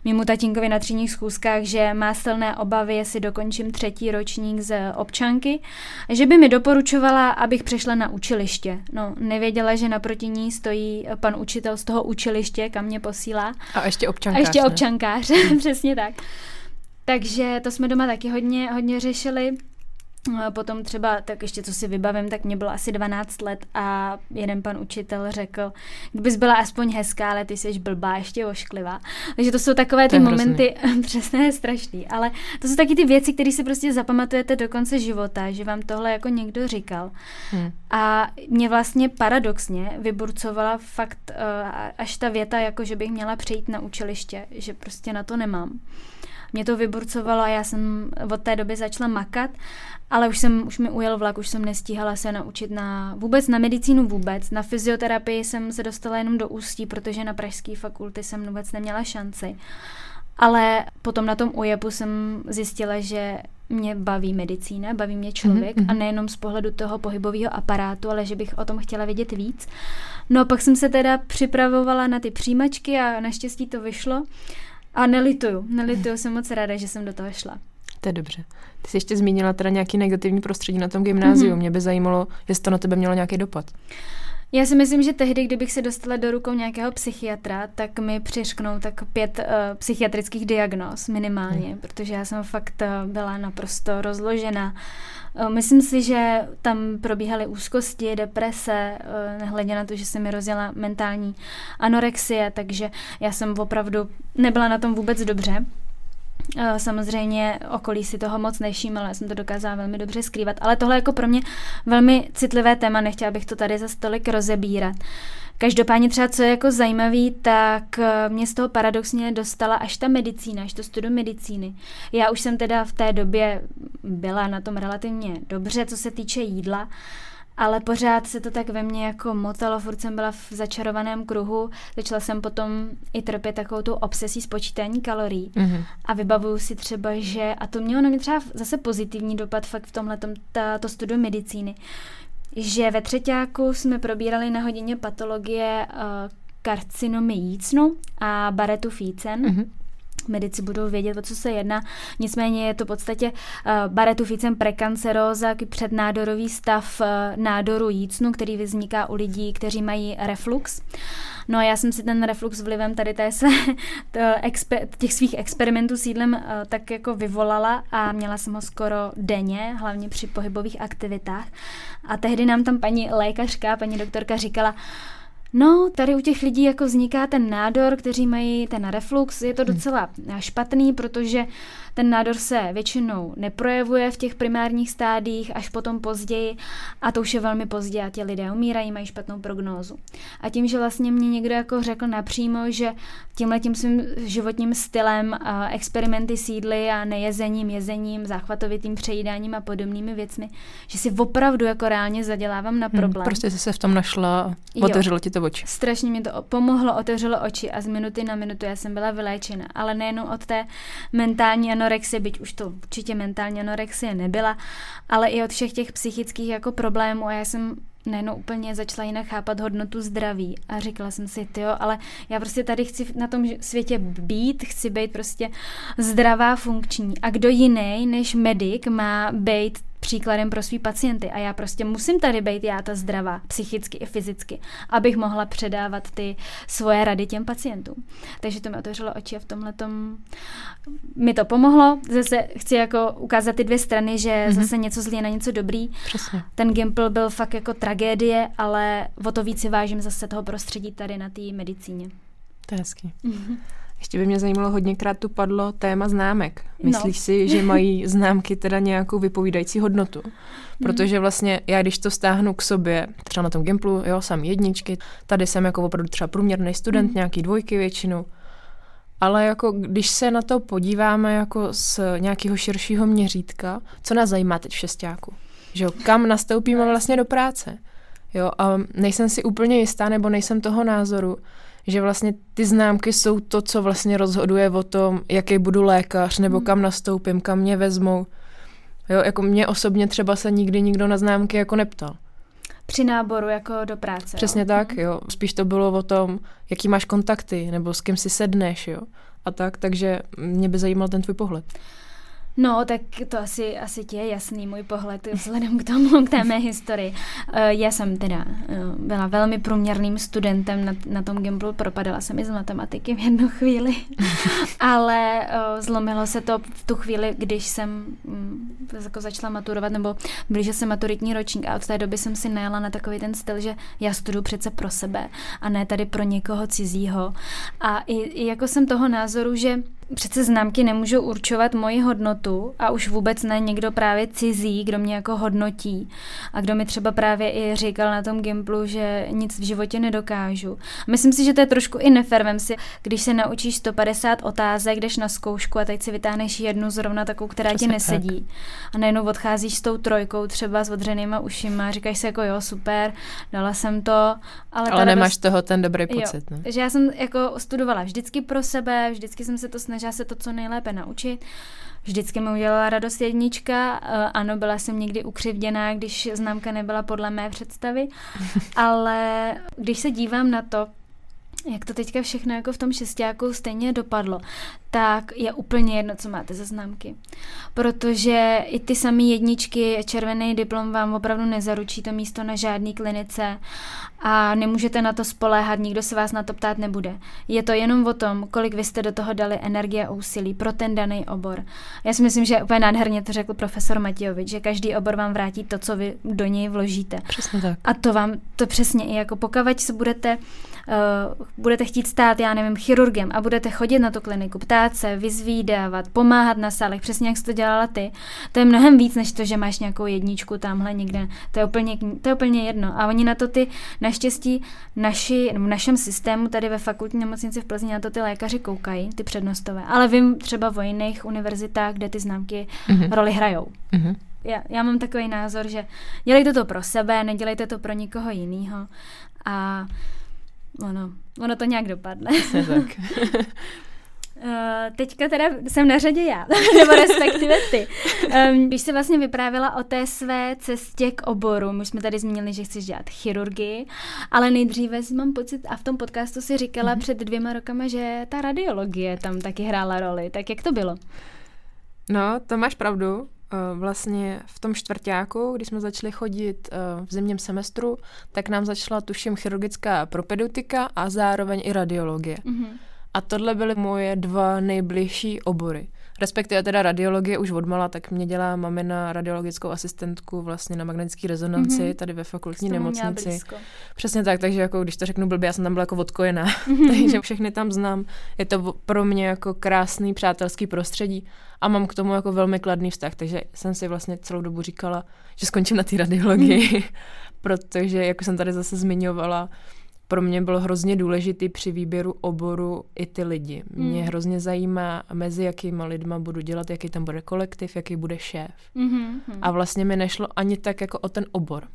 mému tatínkovi na třídních schůzkách, že má silné obavy, jestli dokončím třetí ročník z občanky, že by mi doporučovala, abych přešla na učiliště. No, nevěděla, že naproti ní stojí pan učitel z toho učiliště, kam mě posílá. A ještě občankář. A ještě občankář, přesně tak. Takže to jsme doma taky hodně, hodně řešili. Potom třeba, tak ještě co si vybavím, tak mě bylo asi 12 let a jeden pan učitel řekl, kdybys byla aspoň hezká, ale ty jsi blbá, ještě ošklivá. Takže to jsou takové ty momenty, přesně strašný, ale to jsou taky ty věci, které si prostě zapamatujete do konce života, že vám tohle jako někdo říkal. Hmm. A mě vlastně paradoxně vyburcovala fakt uh, až ta věta, jako že bych měla přejít na učiliště, že prostě na to nemám mě to vyburcovalo a já jsem od té doby začala makat, ale už jsem, už mi ujel vlak, už jsem nestíhala se naučit na vůbec na medicínu vůbec. Na fyzioterapii jsem se dostala jenom do ústí, protože na pražské fakulty jsem vůbec neměla šanci. Ale potom na tom UJEPu jsem zjistila, že mě baví medicína, baví mě člověk mm-hmm. a nejenom z pohledu toho pohybového aparátu, ale že bych o tom chtěla vědět víc. No a pak jsem se teda připravovala na ty přijímačky a naštěstí to vyšlo. A nelituju, nelituju, jsem moc ráda, že jsem do toho šla. To je dobře. Ty jsi ještě zmínila teda nějaký negativní prostředí na tom gymnáziu. Mm-hmm. Mě by zajímalo, jestli to na tebe mělo nějaký dopad. Já si myslím, že tehdy, kdybych se dostala do rukou nějakého psychiatra, tak mi přišknou tak pět uh, psychiatrických diagnóz minimálně, hmm. protože já jsem fakt uh, byla naprosto rozložena. Uh, myslím si, že tam probíhaly úzkosti, deprese, uh, nehledě na to, že se mi rozjela mentální anorexie, takže já jsem opravdu nebyla na tom vůbec dobře. Samozřejmě okolí si toho moc nevšímalo, já jsem to dokázala velmi dobře skrývat, ale tohle jako pro mě velmi citlivé téma, nechtěla bych to tady za stolik rozebírat. Každopádně třeba, co je jako zajímavý, tak eh, mě z toho paradoxně dostala až ta medicína, až to studium medicíny. Já už jsem teda v té době byla na tom relativně dobře, co se týče jídla, ale pořád se to tak ve mně jako motalo, furt jsem byla v začarovaném kruhu, začala jsem potom i trpět takovou tu obsesí spočítání kalorií mm-hmm. a vybavuju si třeba, že, a to mělo na mě třeba zase pozitivní dopad fakt v tomhle to studium medicíny, že ve třetíku jsme probírali na hodině patologie uh, karcinomy jícnu a baretu fícen. Mm-hmm medici budou vědět, o co se jedná. Nicméně je to v podstatě uh, baretu ficem prekanceróza, přednádorový stav uh, nádoru jícnu, který vzniká u lidí, kteří mají reflux. No a já jsem si ten reflux vlivem tady té své, exper, těch svých experimentů s jídlem uh, tak jako vyvolala a měla jsem ho skoro denně, hlavně při pohybových aktivitách. A tehdy nám tam paní lékařka, paní doktorka říkala, No, tady u těch lidí jako vzniká ten nádor, kteří mají ten reflux. Je to hmm. docela špatný, protože ten nádor se většinou neprojevuje v těch primárních stádiích, až potom později a to už je velmi pozdě a ti lidé umírají, mají špatnou prognózu. A tím, že vlastně mě někdo jako řekl napřímo, že tímhle tím svým životním stylem, experimenty sídly a nejezením, jezením, záchvatovitým přejídáním a podobnými věcmi, že si opravdu jako reálně zadělávám na hmm, problém. Hmm, prostě jsi se v tom našla, otevřelo ti to oči. Strašně mi to pomohlo, otevřelo oči a z minuty na minutu já jsem byla vyléčena, ale nejenom od té mentální anorexie, byť už to určitě mentální anorexie nebyla, ale i od všech těch psychických jako problémů a já jsem najednou úplně začala jinak chápat hodnotu zdraví a říkala jsem si, jo, ale já prostě tady chci na tom světě být, chci být prostě zdravá, funkční. A kdo jiný než medic má být příkladem pro svý pacienty a já prostě musím tady být já ta zdravá, psychicky i fyzicky, abych mohla předávat ty svoje rady těm pacientům. Takže to mi otevřelo oči a v tomhle mi to pomohlo. Zase chci jako ukázat ty dvě strany, že mm-hmm. zase něco zlý na něco dobrý. Přesně. Ten Gimple byl fakt jako tragédie, ale o to víc si vážím zase toho prostředí tady na té medicíně. To je hezký. Mm-hmm. Ještě by mě zajímalo, hodněkrát tu padlo téma známek. Myslíš no. si, že mají známky teda nějakou vypovídající hodnotu? Protože vlastně já, když to stáhnu k sobě, třeba na tom Gimplu, jo, sam jedničky, tady jsem jako opravdu třeba průměrný student, mm. nějaký dvojky většinou, ale jako když se na to podíváme jako z nějakého širšího měřítka, co nás zajímá teď v šestáku? Že jo, kam nastoupíme vlastně do práce? Jo, a nejsem si úplně jistá, nebo nejsem toho názoru, že vlastně ty známky jsou to, co vlastně rozhoduje o tom, jaký budu lékař, nebo hmm. kam nastoupím, kam mě vezmou. Jo, jako mě osobně třeba se nikdy nikdo na známky jako neptal. Při náboru jako do práce. Přesně jo. tak, mhm. jo. Spíš to bylo o tom, jaký máš kontakty, nebo s kým si sedneš, jo. A tak, takže mě by zajímal ten tvůj pohled. No, tak to asi, asi tě je jasný můj pohled vzhledem k tomu, k té mé historii. Eh, já jsem teda eh, byla velmi průměrným studentem na, na tom Gimplu, propadala jsem i z matematiky v jednu chvíli, ale eh, zlomilo se to v tu chvíli, když jsem mm, jako začala maturovat, nebo blíže se maturitní ročník a od té doby jsem si najela na takový ten styl, že já studuju přece pro sebe a ne tady pro někoho cizího. A i, i jako jsem toho názoru, že přece známky nemůžou určovat moji hodnotu a už vůbec ne někdo právě cizí, kdo mě jako hodnotí a kdo mi třeba právě i říkal na tom Gimplu, že nic v životě nedokážu. Myslím si, že to je trošku i nefervem si, když se naučíš 150 otázek, jdeš na zkoušku a teď si vytáhneš jednu zrovna takovou, která ti nesedí. Tak. A najednou odcházíš s tou trojkou třeba s odřenýma ušima, říkáš si jako jo, super, dala jsem to, ale, ale nemáš z toho ten dobrý pocit. Jo. Ne? Že já jsem jako studovala vždycky pro sebe, vždycky jsem se to snažila se to co nejlépe naučit. Vždycky mi udělala radost jednička. Eh, ano, byla jsem někdy ukřivděná, když známka nebyla podle mé představy, ale když se dívám na to, jak to teďka všechno jako v tom šestáku stejně dopadlo, tak je úplně jedno, co máte za známky. Protože i ty samé jedničky, červený diplom vám opravdu nezaručí to místo na žádný klinice a nemůžete na to spoléhat, nikdo se vás na to ptát nebude. Je to jenom o tom, kolik vy jste do toho dali energie a úsilí pro ten daný obor. Já si myslím, že úplně nádherně to řekl profesor Matějovič, že každý obor vám vrátí to, co vy do něj vložíte. Přesně tak. A to vám, to přesně i jako pokud se budete, uh, budete chtít stát, já nevím, chirurgem a budete chodit na tu kliniku, ptát se, vyzvídávat, pomáhat na sálech, přesně jak jsi to dělala ty, to je mnohem víc, než to, že máš nějakou jedničku tamhle někde. To je úplně, to je úplně jedno. A oni na to ty Naštěstí naši, v našem systému tady ve fakultní nemocnici v Plzni na to ty lékaři koukají, ty přednostové. Ale vím třeba o jiných univerzitách, kde ty známky mm-hmm. roli hrajou. Mm-hmm. já, já mám takový názor, že dělejte to pro sebe, nedělejte to pro nikoho jiného a ono, ono to nějak dopadne. tak. Uh, teďka teda jsem na řadě já, nebo respektive ty. Um, když jsi vlastně vyprávěla o té své cestě k oboru, my jsme tady zmínili, že chceš dělat chirurgii, ale nejdříve si mám pocit, a v tom podcastu si říkala mm-hmm. před dvěma rokama, že ta radiologie tam taky hrála roli. Tak jak to bylo? No, to máš pravdu. Eh, vlastně v tom čtvrtáku, když jsme začali chodit eh, v zimním semestru, tak nám začala tuším chirurgická propedeutika a zároveň i radiologie. Mm-hmm. A tohle byly moje dva nejbližší obory. Respektive teda radiologie už odmala, tak mě dělá mamina radiologickou asistentku vlastně na magnetické rezonanci mm-hmm. tady ve fakultní nemocnici. Přesně tak, takže jako když to řeknu blbě, já jsem tam byla jako odkojená, mm-hmm. takže všechny tam znám. Je to pro mě jako krásný přátelský prostředí a mám k tomu jako velmi kladný vztah, takže jsem si vlastně celou dobu říkala, že skončím na té radiologii, mm. protože, jako jsem tady zase zmiňovala, pro mě bylo hrozně důležitý při výběru oboru i ty lidi. Mě mm. hrozně zajímá, mezi jakýma lidma budu dělat, jaký tam bude kolektiv, jaký bude šéf. Mm-hmm. A vlastně mi nešlo ani tak jako o ten obor.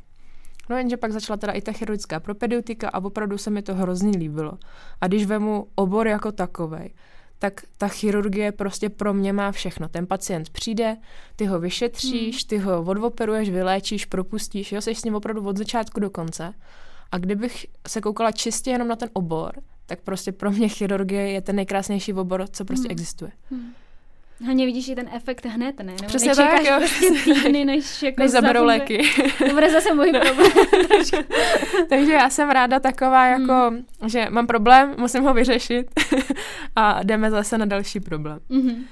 No jenže pak začala teda i ta chirurgická propedeutika a opravdu se mi to hrozně líbilo. A když vemu obor jako takovej, tak ta chirurgie prostě pro mě má všechno. Ten pacient přijde, ty ho vyšetříš, mm. ty ho odoperuješ, vyléčíš, propustíš, jo, jsi s ním opravdu od začátku do konce. A kdybych se koukala čistě jenom na ten obor, tak prostě pro mě chirurgie je ten nejkrásnější obor, co prostě hmm. existuje. Hmm. Hlavně vidíš i ten efekt hned, ne? Nebo Přesně tak, jo. Prostě týdny, než jako než zaberou léky. To bude zase můj problém. Takže já jsem ráda taková, jako, hmm. že mám problém, musím ho vyřešit a jdeme zase na další problém. Hmm.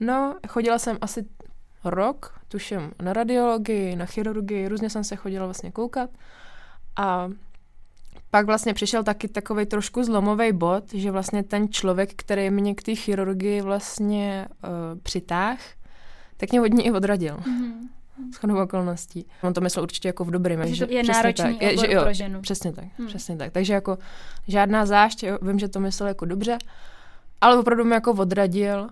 No, chodila jsem asi rok, tuším, na radiologii, na chirurgii, různě jsem se chodila vlastně koukat a pak vlastně přišel taky takový trošku zlomový bod, že vlastně ten člověk, který mě k té chirurgii vlastně uh, přitáh, tak mě hodně i odradil. Mm-hmm. S chodou okolností. On to myslel určitě jako v dobrým. Že, že je náročný tak, je, že, jo, pro ženu. Přesně tak, hmm. přesně tak. Takže jako žádná zášť, jo, vím, že to myslel jako dobře, ale opravdu mě jako odradil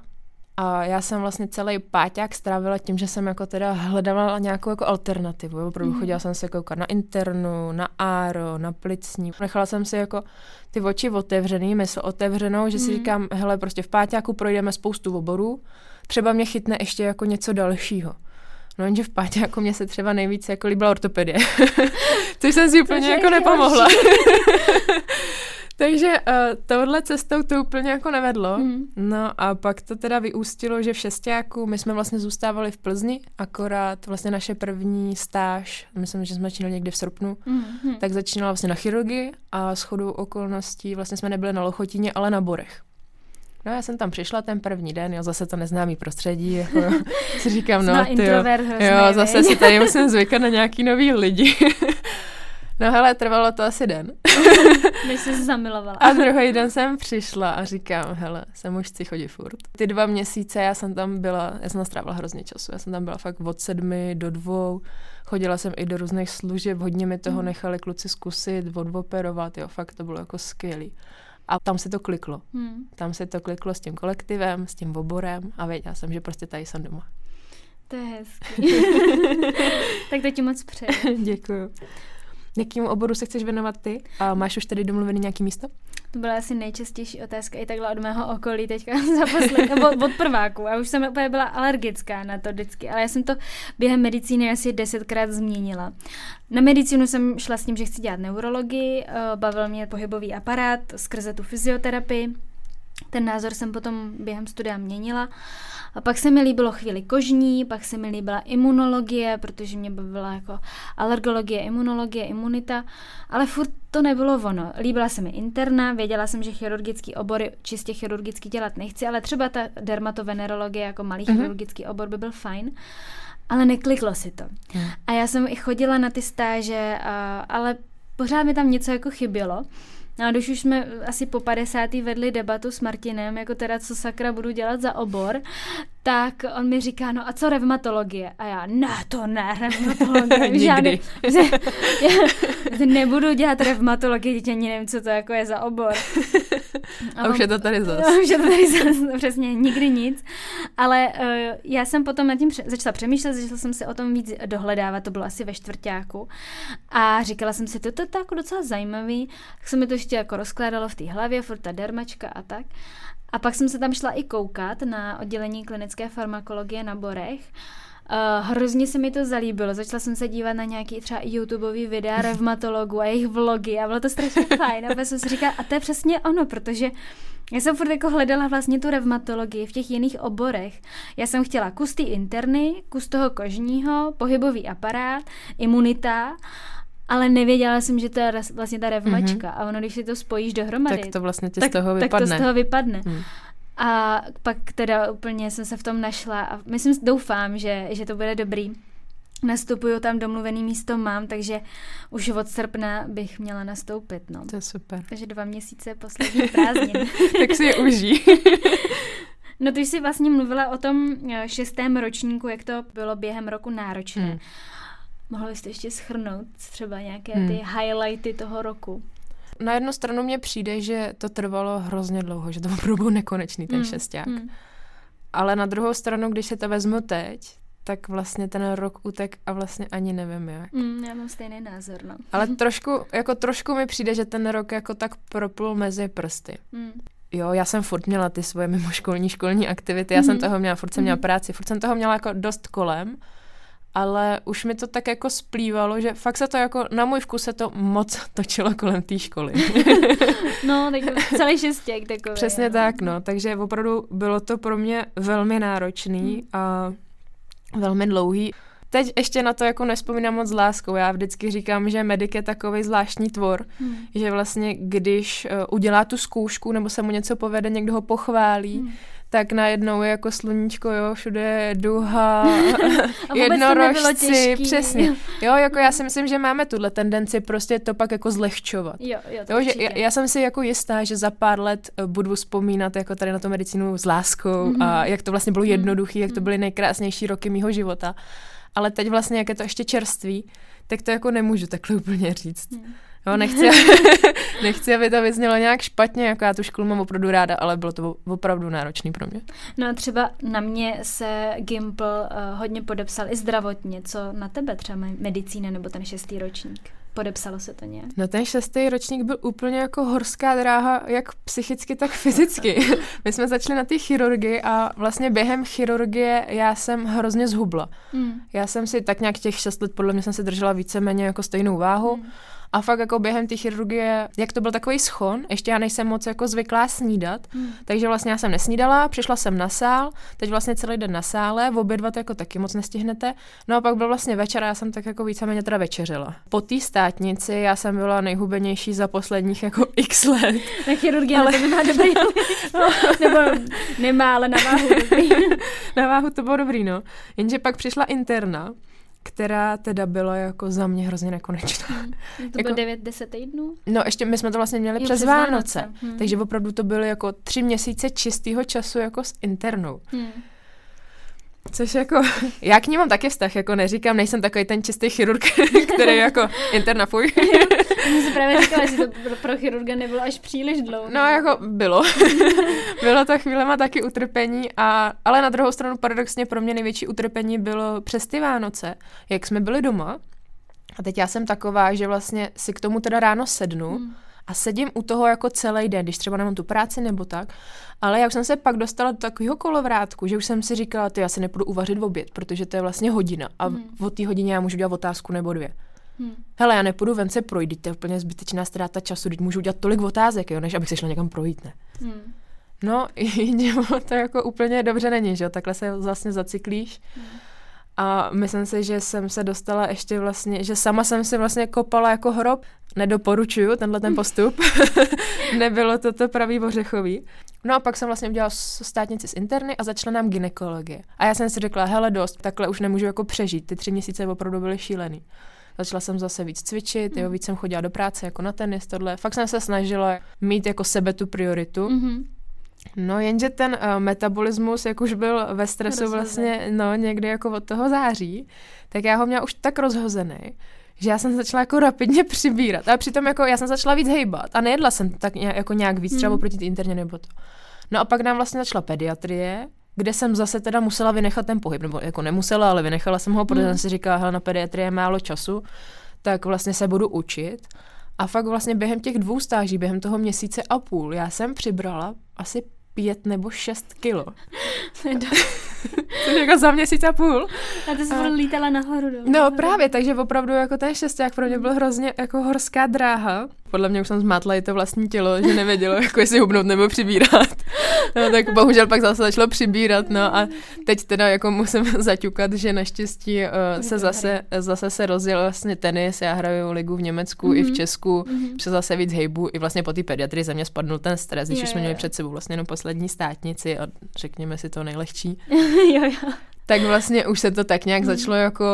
a já jsem vlastně celý páťák strávila tím, že jsem jako teda hledala nějakou jako alternativu. Opravdu mm. chodila jsem se koukat na internu, na áro, na plicní. Nechala jsem si jako ty oči otevřený, mysl otevřenou, že mm. si mhm. říkám, hele, prostě v páťáku projdeme spoustu oborů, třeba mě chytne ještě jako něco dalšího. No jenže v páťáku mě se třeba nejvíce jako líbila ortopedie. Což jsem si úplně jako nepomohla. Takže uh, touhle cestou to úplně jako nevedlo. Mm. No a pak to teda vyústilo, že v šestáku my jsme vlastně zůstávali v Plzni, akorát vlastně naše první stáž, myslím, že jsme začínali někdy v srpnu, mm. tak začínala vlastně na chirurgii a s chodou okolností vlastně jsme nebyli na Lochotině, ale na Borech. No já jsem tam přišla ten první den, jo, zase to neznámý prostředí, jako si říkám, no, ty jo, jo, zase si tady musím zvykat na nějaký nový lidi. No hele, trvalo to asi den. Než jsi se zamilovala. A druhý den jsem přišla a říkám, hele, sem už chci chodit furt. Ty dva měsíce já jsem tam byla, já jsem strávila hrozně času, já jsem tam byla fakt od sedmi do dvou, chodila jsem i do různých služeb, hodně mi toho mm. nechali kluci zkusit, odoperovat, jo, fakt to bylo jako skvělý. A tam se to kliklo. Hmm. Tam se to kliklo s tím kolektivem, s tím oborem a věděla jsem, že prostě tady jsem doma. To je hezký. tak to ti moc přeji. Děkuju. Jakým oboru se chceš věnovat ty? A máš už tady domluvený nějaký místo? To byla asi nejčastější otázka i takhle od mého okolí teďka za poslední, od, od prváku. A už jsem úplně byla alergická na to vždycky, ale já jsem to během medicíny asi desetkrát změnila. Na medicínu jsem šla s tím, že chci dělat neurologii, eh, bavil mě pohybový aparát skrze tu fyzioterapii. Ten názor jsem potom během studia měnila. A pak se mi líbilo chvíli kožní, pak se mi líbila imunologie, protože mě bavila jako alergologie, imunologie, imunita, ale furt to nebylo ono. Líbila se mi interna, věděla jsem, že chirurgický obory čistě chirurgicky dělat nechci, ale třeba ta dermatovenerologie jako malý mm-hmm. chirurgický obor by byl fajn ale nekliklo si to. Hmm. A já jsem i chodila na ty stáže, a, ale pořád mi tam něco jako chybělo. No a když už jsme asi po 50. vedli debatu s Martinem, jako teda co sakra budu dělat za obor, tak on mi říká, no a co revmatologie? A já, ne, to ne, revmatologie. Žádný, já nebudu dělat revmatologii, teď ani nevím, co to jako je za obor. A, a už je to tady zase. Už je to tady zase, přesně, nikdy nic. Ale uh, já jsem potom nad tím pře- začala přemýšlet, začala jsem si o tom víc dohledávat, to bylo asi ve čtvrtáku. A říkala jsem si, to, to je jako docela zajímavý, tak se mi to ještě jako rozkládalo v té hlavě, furt ta dermačka a tak. A pak jsem se tam šla i koukat na oddělení klinické farmakologie na Borech. Uh, hrozně se mi to zalíbilo. Začala jsem se dívat na nějaký třeba YouTubeový videa revmatologů a jejich vlogy a bylo to strašně fajn. A jsem si říkala, a to je přesně ono, protože já jsem furt jako hledala vlastně tu revmatologii v těch jiných oborech. Já jsem chtěla kus té interny, kus toho kožního, pohybový aparát, imunita ale nevěděla jsem, že to je vlastně ta revmačka. Mm-hmm. A ono, když si to spojíš dohromady, tak to vlastně tě tak, z toho vypadne. Tak to z toho vypadne. Mm. A pak teda úplně jsem se v tom našla a myslím, doufám, že, že to bude dobrý. Nastupuju tam, domluvený místo mám, takže už od srpna bych měla nastoupit. No. To je super. Takže dva měsíce poslední prázdnin. tak si je uží. no ty jsi vlastně mluvila o tom eh, šestém ročníku, jak to bylo během roku náročné. Hmm. Mohla byste ještě schrnout třeba nějaké hmm. ty highlighty toho roku? Na jednu stranu mně přijde, že to trvalo hrozně dlouho, že to opravdu byl nekonečný ten hmm. šesták. Hmm. Ale na druhou stranu, když se to vezmu teď, tak vlastně ten rok utek a vlastně ani nevím jak. Mm, já mám stejný názor, no. Ale trošku, jako trošku mi přijde, že ten rok jako tak proplul mezi prsty. Mm. Jo, já jsem furt měla ty svoje mimoškolní školní aktivity, já mm. jsem toho měla, furt jsem měla mhm. práci, furt jsem toho měla jako dost kolem ale už mi to tak jako splývalo, že fakt se to jako, na můj vkus se to moc točilo kolem té školy. no, tak celý šestěk takový. Přesně no. tak, no, takže opravdu bylo to pro mě velmi náročný hmm. a velmi dlouhý. Teď ještě na to jako nespomínám moc s láskou. Já vždycky říkám, že medic je takový zvláštní tvor, hmm. že vlastně když uh, udělá tu zkoušku nebo se mu něco povede, někdo ho pochválí, hmm tak najednou je jako sluníčko, jo, všude je duha, jednorožci, přesně. Jo, jako já si myslím, že máme tuhle tendenci prostě to pak jako zlehčovat. Jo, jo, to jo, že já, já, jsem si jako jistá, že za pár let eh, budu vzpomínat jako tady na tu medicínu s láskou mm-hmm. a jak to vlastně bylo mhm. jednoduché, jak to mhm. byly nejkrásnější roky mýho života. Ale teď vlastně, jak je to ještě čerství, tak to jako nemůžu takhle úplně říct. Mm. Jo, nechci, nechci, aby to vyznělo nějak špatně, jako já tu školu mám opravdu ráda, ale bylo to opravdu náročný pro mě. No a třeba na mě se Gimple uh, hodně podepsal i zdravotně, co na tebe třeba medicína nebo ten šestý ročník? Podepsalo se to nějak? No ten šestý ročník byl úplně jako horská dráha, jak psychicky, tak fyzicky. My jsme začali na té chirurgii a vlastně během chirurgie já jsem hrozně zhubla. Mm. Já jsem si tak nějak těch šest let, podle mě jsem si držela víceméně jako stejnou váhu. Mm a fakt jako během té chirurgie, jak to byl takový schon, ještě já nejsem moc jako zvyklá snídat, hmm. takže vlastně já jsem nesnídala, přišla jsem na sál, teď vlastně celý den na sále, v obědvat jako taky moc nestihnete. No a pak byl vlastně večer a já jsem tak jako víceméně teda večeřila. Po té státnici já jsem byla nejhubenější za posledních jako x let. Na chirurgie ale... to má dobrý, no, nebo nemá, ale na váhu dobrý. na váhu to bylo dobrý, no. Jenže pak přišla interna, která teda byla jako za mě hrozně nekonečná. Hmm. To jako, bylo 9-10 týdnů? No ještě my jsme to vlastně měli jo, přes, přes Vánoce, Vánoce. Hmm. takže opravdu to byly jako tři měsíce čistého času jako s internou. Hmm. Což jako, já k ní mám taky vztah, jako neříkám, nejsem takový ten čistý chirurg, který jako interna fuj. Mně se právě říkala, že to pro, pro chirurga nebylo až příliš dlouho. No jako bylo. bylo to chvílema taky utrpení, a, ale na druhou stranu paradoxně pro mě největší utrpení bylo přes ty Vánoce, jak jsme byli doma. A teď já jsem taková, že vlastně si k tomu teda ráno sednu, hmm a sedím u toho jako celý den, když třeba nemám tu práci nebo tak. Ale já už jsem se pak dostala do takového kolovrátku, že už jsem si říkala, ty já se nepůjdu uvařit v oběd, protože to je vlastně hodina a hmm. v té hodině já můžu dělat otázku nebo dvě. Hmm. Hele, já nepůjdu ven se projít, to je úplně zbytečná ztráta času, teď můžu udělat tolik otázek, jo, než abych se šla někam projít, ne? Hmm. No, to jako úplně dobře není, že jo, takhle se vlastně zacyklíš. Hmm. A myslím si, že jsem se dostala ještě vlastně, že sama jsem si vlastně kopala jako hrob. Nedoporučuju tenhle ten postup. Nebylo to to pravý ořechový. No a pak jsem vlastně udělala státnici z interny a začala nám ginekologie. A já jsem si řekla, hele dost, takhle už nemůžu jako přežít. Ty tři měsíce opravdu byly šílený. Začala jsem zase víc cvičit, jo, víc jsem chodila do práce jako na tenis, tohle. Fakt jsem se snažila mít jako sebe tu prioritu. Mm-hmm. No jenže ten uh, metabolismus, jak už byl ve stresu Rozhozen. vlastně, no někdy jako od toho září, tak já ho měla už tak rozhozený, že já jsem začala jako rapidně přibírat. A přitom jako já jsem začala víc hejbat a nejedla jsem tak nějak, jako nějak víc, třeba Hmm. oproti té interně nebo to. No a pak nám vlastně začala pediatrie, kde jsem zase teda musela vynechat ten pohyb, nebo jako nemusela, ale vynechala jsem ho, protože Hmm. jsem si říkala, hele, na pediatrii je málo času, tak vlastně se budu učit. A fakt vlastně během těch dvou stáží, během toho měsíce a půl, já jsem přibrala asi pět nebo šest kilo. Což jako za měsíc a půl. A ty jsi A- lítala nahoru. dolů, No nahoru. právě, takže opravdu jako ten šesták pro mě byl hrozně jako horská dráha. Podle mě už jsem zmátla i to vlastní tělo, že nevědělo, jako jestli hubnout nebo přibírat. No, tak bohužel pak zase začalo přibírat, no a teď teda jako musím zaťukat, že naštěstí uh, se zase, zase se rozjel vlastně tenis, já hraju ligu v Německu mm-hmm. i v Mhm. Česku, Mhm. mm-hmm. zase víc hejbu, i vlastně po té pediatrii ze mě spadnul ten stres, když už jsme měli před sebou vlastně jenom poslední státnici a řekněme si to nejlehčí jo, jo. Tak vlastně už se to tak nějak začalo jako,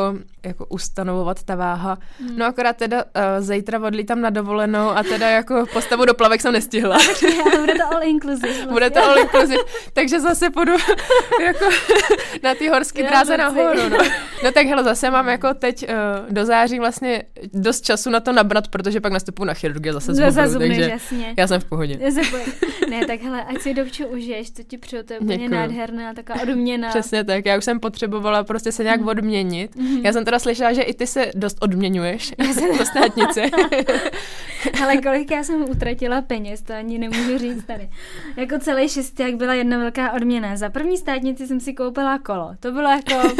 jako ustanovovat ta váha. Mm. No akorát teda uh, zítra odlítám na dovolenou a teda jako postavu do plavek jsem nestihla. Ale bude to all inclusive. Vlastně. Bude to all inclusive, takže zase půjdu jako na ty horské Já dráze nahoru. No. no tak hele, zase mám jako teď uh, do září vlastně dost času na to nabrat, protože pak nastupuji na chirurgii zase z Zase takže jasně. já jsem v pohodě. Já. Ne, tak hele, ať si dobču užiješ, to ti přeju, to je úplně nádherná, taková odměna. Přesně tak, já už jsem potřebovala prostě se nějak odměnit. Mhm. Já jsem teda slyšela, že i ty se dost odměňuješ do státnice. Ale kolik já jsem utratila peněz, to ani nemůžu říct tady. Jako celý šesták byla jedna velká odměna. Za první státnici jsem si koupila kolo. To bylo jako,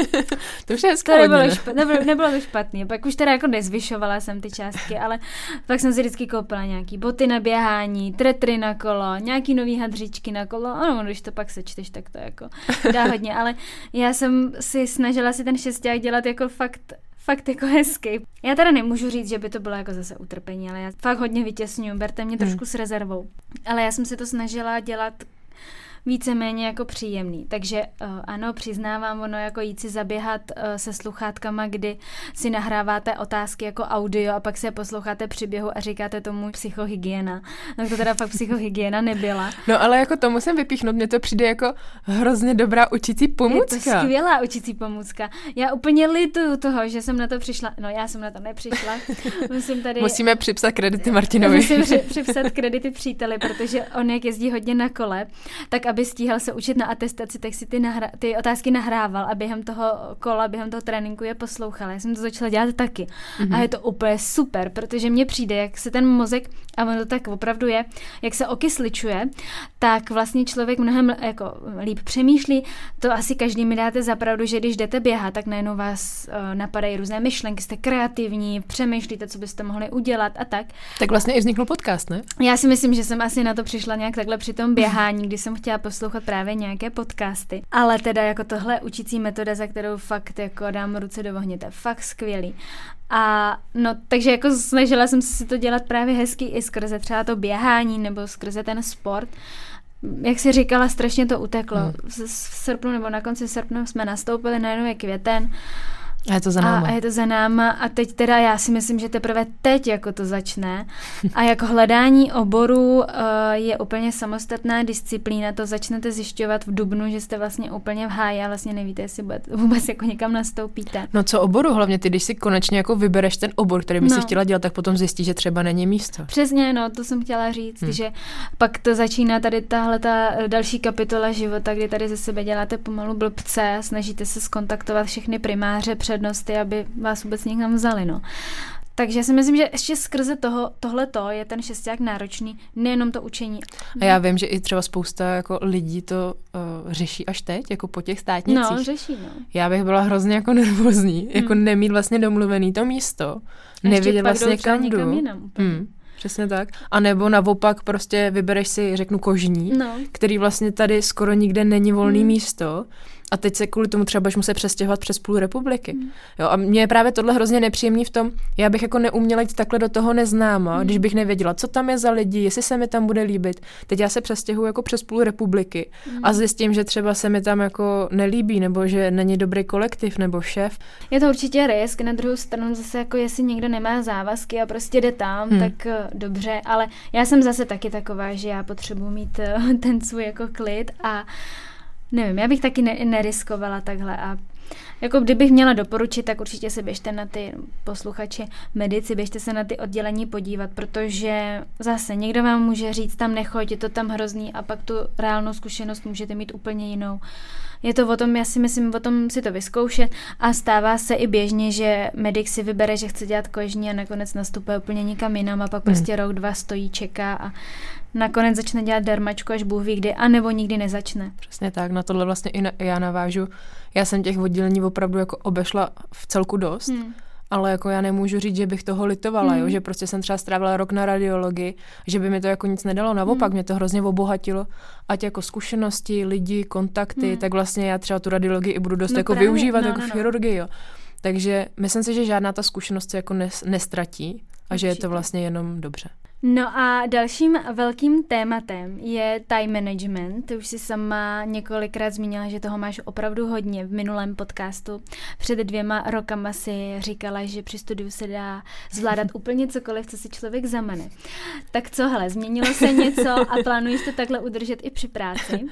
to už je to nebylo, špa, nebylo, nebylo to špatný. Pak už teda jako nezvyšovala jsem ty částky, ale pak jsem si vždycky koupila nějaký boty na běhání, tretry na kolo, nějaký nový hadříčky na kolo. Ano, když to pak sečteš, tak to jako dá hodně. Ale já jsem si snažila si ten šesták dělat jako fakt fakt jako hezký. Já teda nemůžu říct, že by to bylo jako zase utrpení, ale já fakt hodně vytěsňuju, berte mě trošku s rezervou. Ale já jsem si to snažila dělat víceméně jako příjemný. Takže uh, ano, přiznávám, ono jako jít si zaběhat uh, se sluchátkama, kdy si nahráváte otázky jako audio a pak se posloucháte příběhu a říkáte tomu psychohygiena. No to teda fakt psychohygiena nebyla. No ale jako to musím vypíchnout, mně to přijde jako hrozně dobrá učící Je to pomůcka. skvělá učící pomůcka. Já úplně lituju toho, že jsem na to přišla. No já jsem na to nepřišla. Musím tady... Musíme připsat kredity Martinovi. Musím při, připsat kredity příteli, protože on jak jezdí hodně na kole, tak aby stíhal se učit na atestaci, tak si ty, nahra- ty otázky nahrával a během toho kola, během toho tréninku je poslouchal. Já jsem to začala dělat taky. Mm-hmm. Mhm. A je to úplně super, protože mně přijde, jak se ten mozek, a ono to tak opravdu je, jak se okysličuje, tak vlastně člověk mnohem jako líp přemýšlí. To asi každý mi dáte zapravdu, že když jdete běhat, tak najednou vás uh, napadají různé myšlenky, jste kreativní, přemýšlíte, co byste mohli udělat a tak. Tak vlastně i vznikl podcast, ne? Já si myslím, že jsem asi na to přišla nějak takhle při tom běhání, kdy jsem chtěla poslouchat právě nějaké podcasty. Ale teda jako tohle učící metoda, za kterou fakt jako dám ruce do ohně, to je fakt skvělý. A no, takže jako snažila jsem se si to dělat právě hezky i skrze třeba to běhání nebo skrze ten sport. Jak si říkala, strašně to uteklo. Hmm. V, v srpnu nebo na konci srpna jsme nastoupili, najednou je květen A je to za a, náma. a je to za náma a teď teda já si myslím, že teprve teď jako to začne a jako hledání oboru uh, je úplně samostatná disciplína, to začnete zjišťovat v Dubnu, že jste vlastně úplně v háji a vlastně nevíte, jestli vůbec jako někam nastoupíte. No co oboru hlavně, ty když si konečně jako vybereš ten obor, který by No. si chtěla dělat, tak potom zjistíš, že třeba není místo. Přesně, no, to jsem chtěla říct, Hmm. hmm. že pak to začíná tady tahle ta další kapitola života, kdy tady ze sebe děláte pomalu blbce, snažíte se skontaktovat všechny primáře, přednosti, aby vás vůbec někam vzali, no. Takže si myslím, že ještě skrze toho, tohleto je ten šesták náročný, nejenom to učení. A já vím, že i třeba spousta jako lidí to uh, řeší až teď, jako po těch státnicích. No, řeší, no. Já bych byla hrozně jako nervózní, jako Hmm. nemít vlastně domluvený to místo, nevědět vlastně kam jdu. jinam úplně. Hmm, přesně tak. A nebo naopak prostě vybereš si, řeknu, kožní, No, který vlastně tady skoro nikde není volný Hmm. místo a teď se kvůli tomu třeba budeš muset přestěhovat přes půl republiky. Hmm. Jo, a mně je právě tohle hrozně nepříjemný v tom, já bych jako neuměla jít takhle do toho neznáma, Hmm. když bych nevěděla, co tam je za lidi, jestli se mi tam bude líbit. Teď já se přestěhuji jako přes půl republiky Hmm. a zjistím, že třeba se mi tam jako nelíbí, nebo že není dobrý kolektiv nebo šéf. Je to určitě risk, na druhou stranu zase jako jestli někdo nemá závazky a prostě jde tam, hmm. tak uh, dobře, ale já jsem zase taky taková, že já potřebuji mít uh, ten svůj jako klid a nevím, já bych taky ne- neriskovala takhle a jako kdybych měla doporučit, tak určitě se běžte na ty posluchači medici, běžte se na ty oddělení podívat, protože zase někdo vám může říct, tam nechoď, je to tam hrozný a pak tu reálnou zkušenost můžete mít úplně jinou. Je to o tom, já si myslím, o tom si to vyzkoušet a stává se i běžně, že medic si vybere, že chce dělat kožní a nakonec nastupuje úplně nikam jinam a pak hmm. prostě rok, dva stojí, čeká a nakonec začne dělat dermačku, až Bůh ví kdy, anebo nikdy nezačne. Přesně tak, na tohle vlastně i na, já navážu. Já jsem těch oddělení opravdu jako obešla v celku dost. Hmm ale jako já nemůžu říct, že bych toho litovala, mm. jo? že prostě jsem třeba strávila rok na radiologii, že by mi to jako nic nedalo, naopak mm. mě to hrozně obohatilo, ať jako zkušenosti, lidi, kontakty, mm. tak vlastně já třeba tu radiologii i budu dost no jako právě, využívat no, jako no, v no. chirurgii, jo. Takže myslím si, že žádná ta zkušenost se jako nes, nestratí a Určitě. že je to vlastně jenom dobře. No a dalším velkým tématem je time management. Ty už si sama několikrát zmínila, že toho máš opravdu hodně v minulém podcastu. Před dvěma rokama si říkala, že při studiu se dá zvládat úplně cokoliv, co si člověk zamane. Tak co, hele, změnilo se něco a plánuješ to takhle udržet i při práci?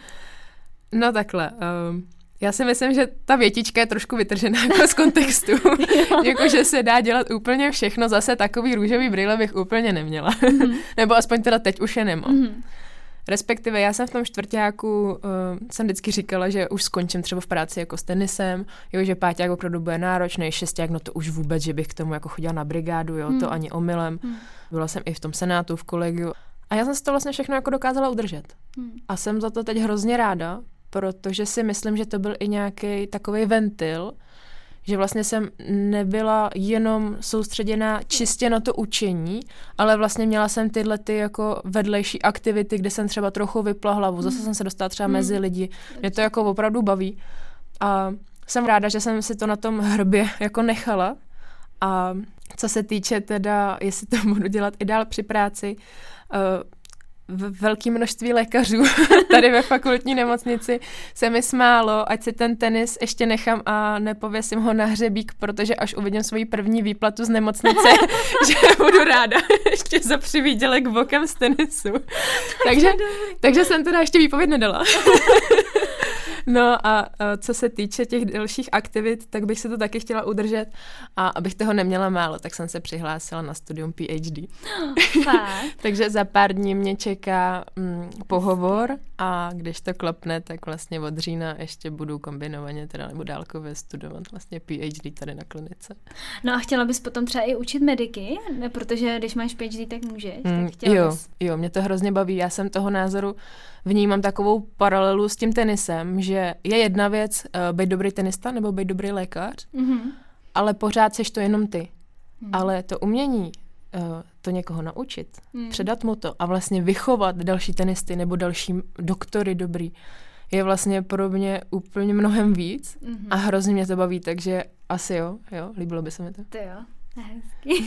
No takhle. Um já si myslím, že ta větička je trošku vytržená jako z kontextu. jako, že se dá dělat úplně všechno. Zase takový růžový brýle bych úplně neměla. Mm-hmm. Nebo aspoň teda teď už je nemám. Mm-hmm. Respektive já jsem v tom čtvrtáku, uh, jsem vždycky říkala, že už skončím třeba v práci jako s tenisem, jo, že páťák opravdu bude náročný, šesták, no to už vůbec, že bych k tomu jako chodila na brigádu, jo, mm. to ani omylem. Mm. Byla jsem i v tom senátu, v kolegiu. A já jsem si to vlastně všechno jako dokázala udržet. Mm. A jsem za to teď hrozně ráda, protože si myslím, že to byl i nějaký takový ventil, že vlastně jsem nebyla jenom soustředěná čistě na to učení, ale vlastně měla jsem tyhle ty jako vedlejší aktivity, kde jsem třeba trochu vypla hlavu, zase jsem se dostala třeba mezi hmm. lidi. Mě to jako opravdu baví. A jsem ráda, že jsem si to na tom hrbě jako nechala. A co se týče teda, jestli to budu dělat i dál při práci, uh, velké množství lékařů tady ve fakultní nemocnici se mi smálo, ať si ten tenis ještě nechám a nepověsím ho na hřebík, protože až uvidím svoji první výplatu z nemocnice, že budu ráda ještě za přivídělek bokem z tenisu. takže, takže jsem teda ještě výpověď nedala. No a co se týče těch dalších aktivit, tak bych se to taky chtěla udržet a abych toho neměla málo, tak jsem se přihlásila na studium PhD. Takže za pár dní mě čeká mm, pohovor a když to klapne, tak vlastně od října ještě budu kombinovaně teda nebo dálkově studovat vlastně PhD tady na klinice. No a chtěla bys potom třeba i učit mediky, protože když máš PhD, tak můžeš. Mm, tak jo, bys... jo, mě to hrozně baví. Já jsem toho názoru, vnímám takovou paralelu s tím tenisem, že je jedna věc uh, být dobrý tenista nebo být dobrý lékař, mm-hmm. ale pořád seš to jenom ty. Mm. Ale to umění uh, to někoho naučit, mm. předat mu to a vlastně vychovat další tenisty nebo další doktory dobrý, je vlastně pro mě úplně mnohem víc mm-hmm. a hrozně mě to baví, takže asi jo, jo, líbilo by se mi to. Ty jo. Hezky.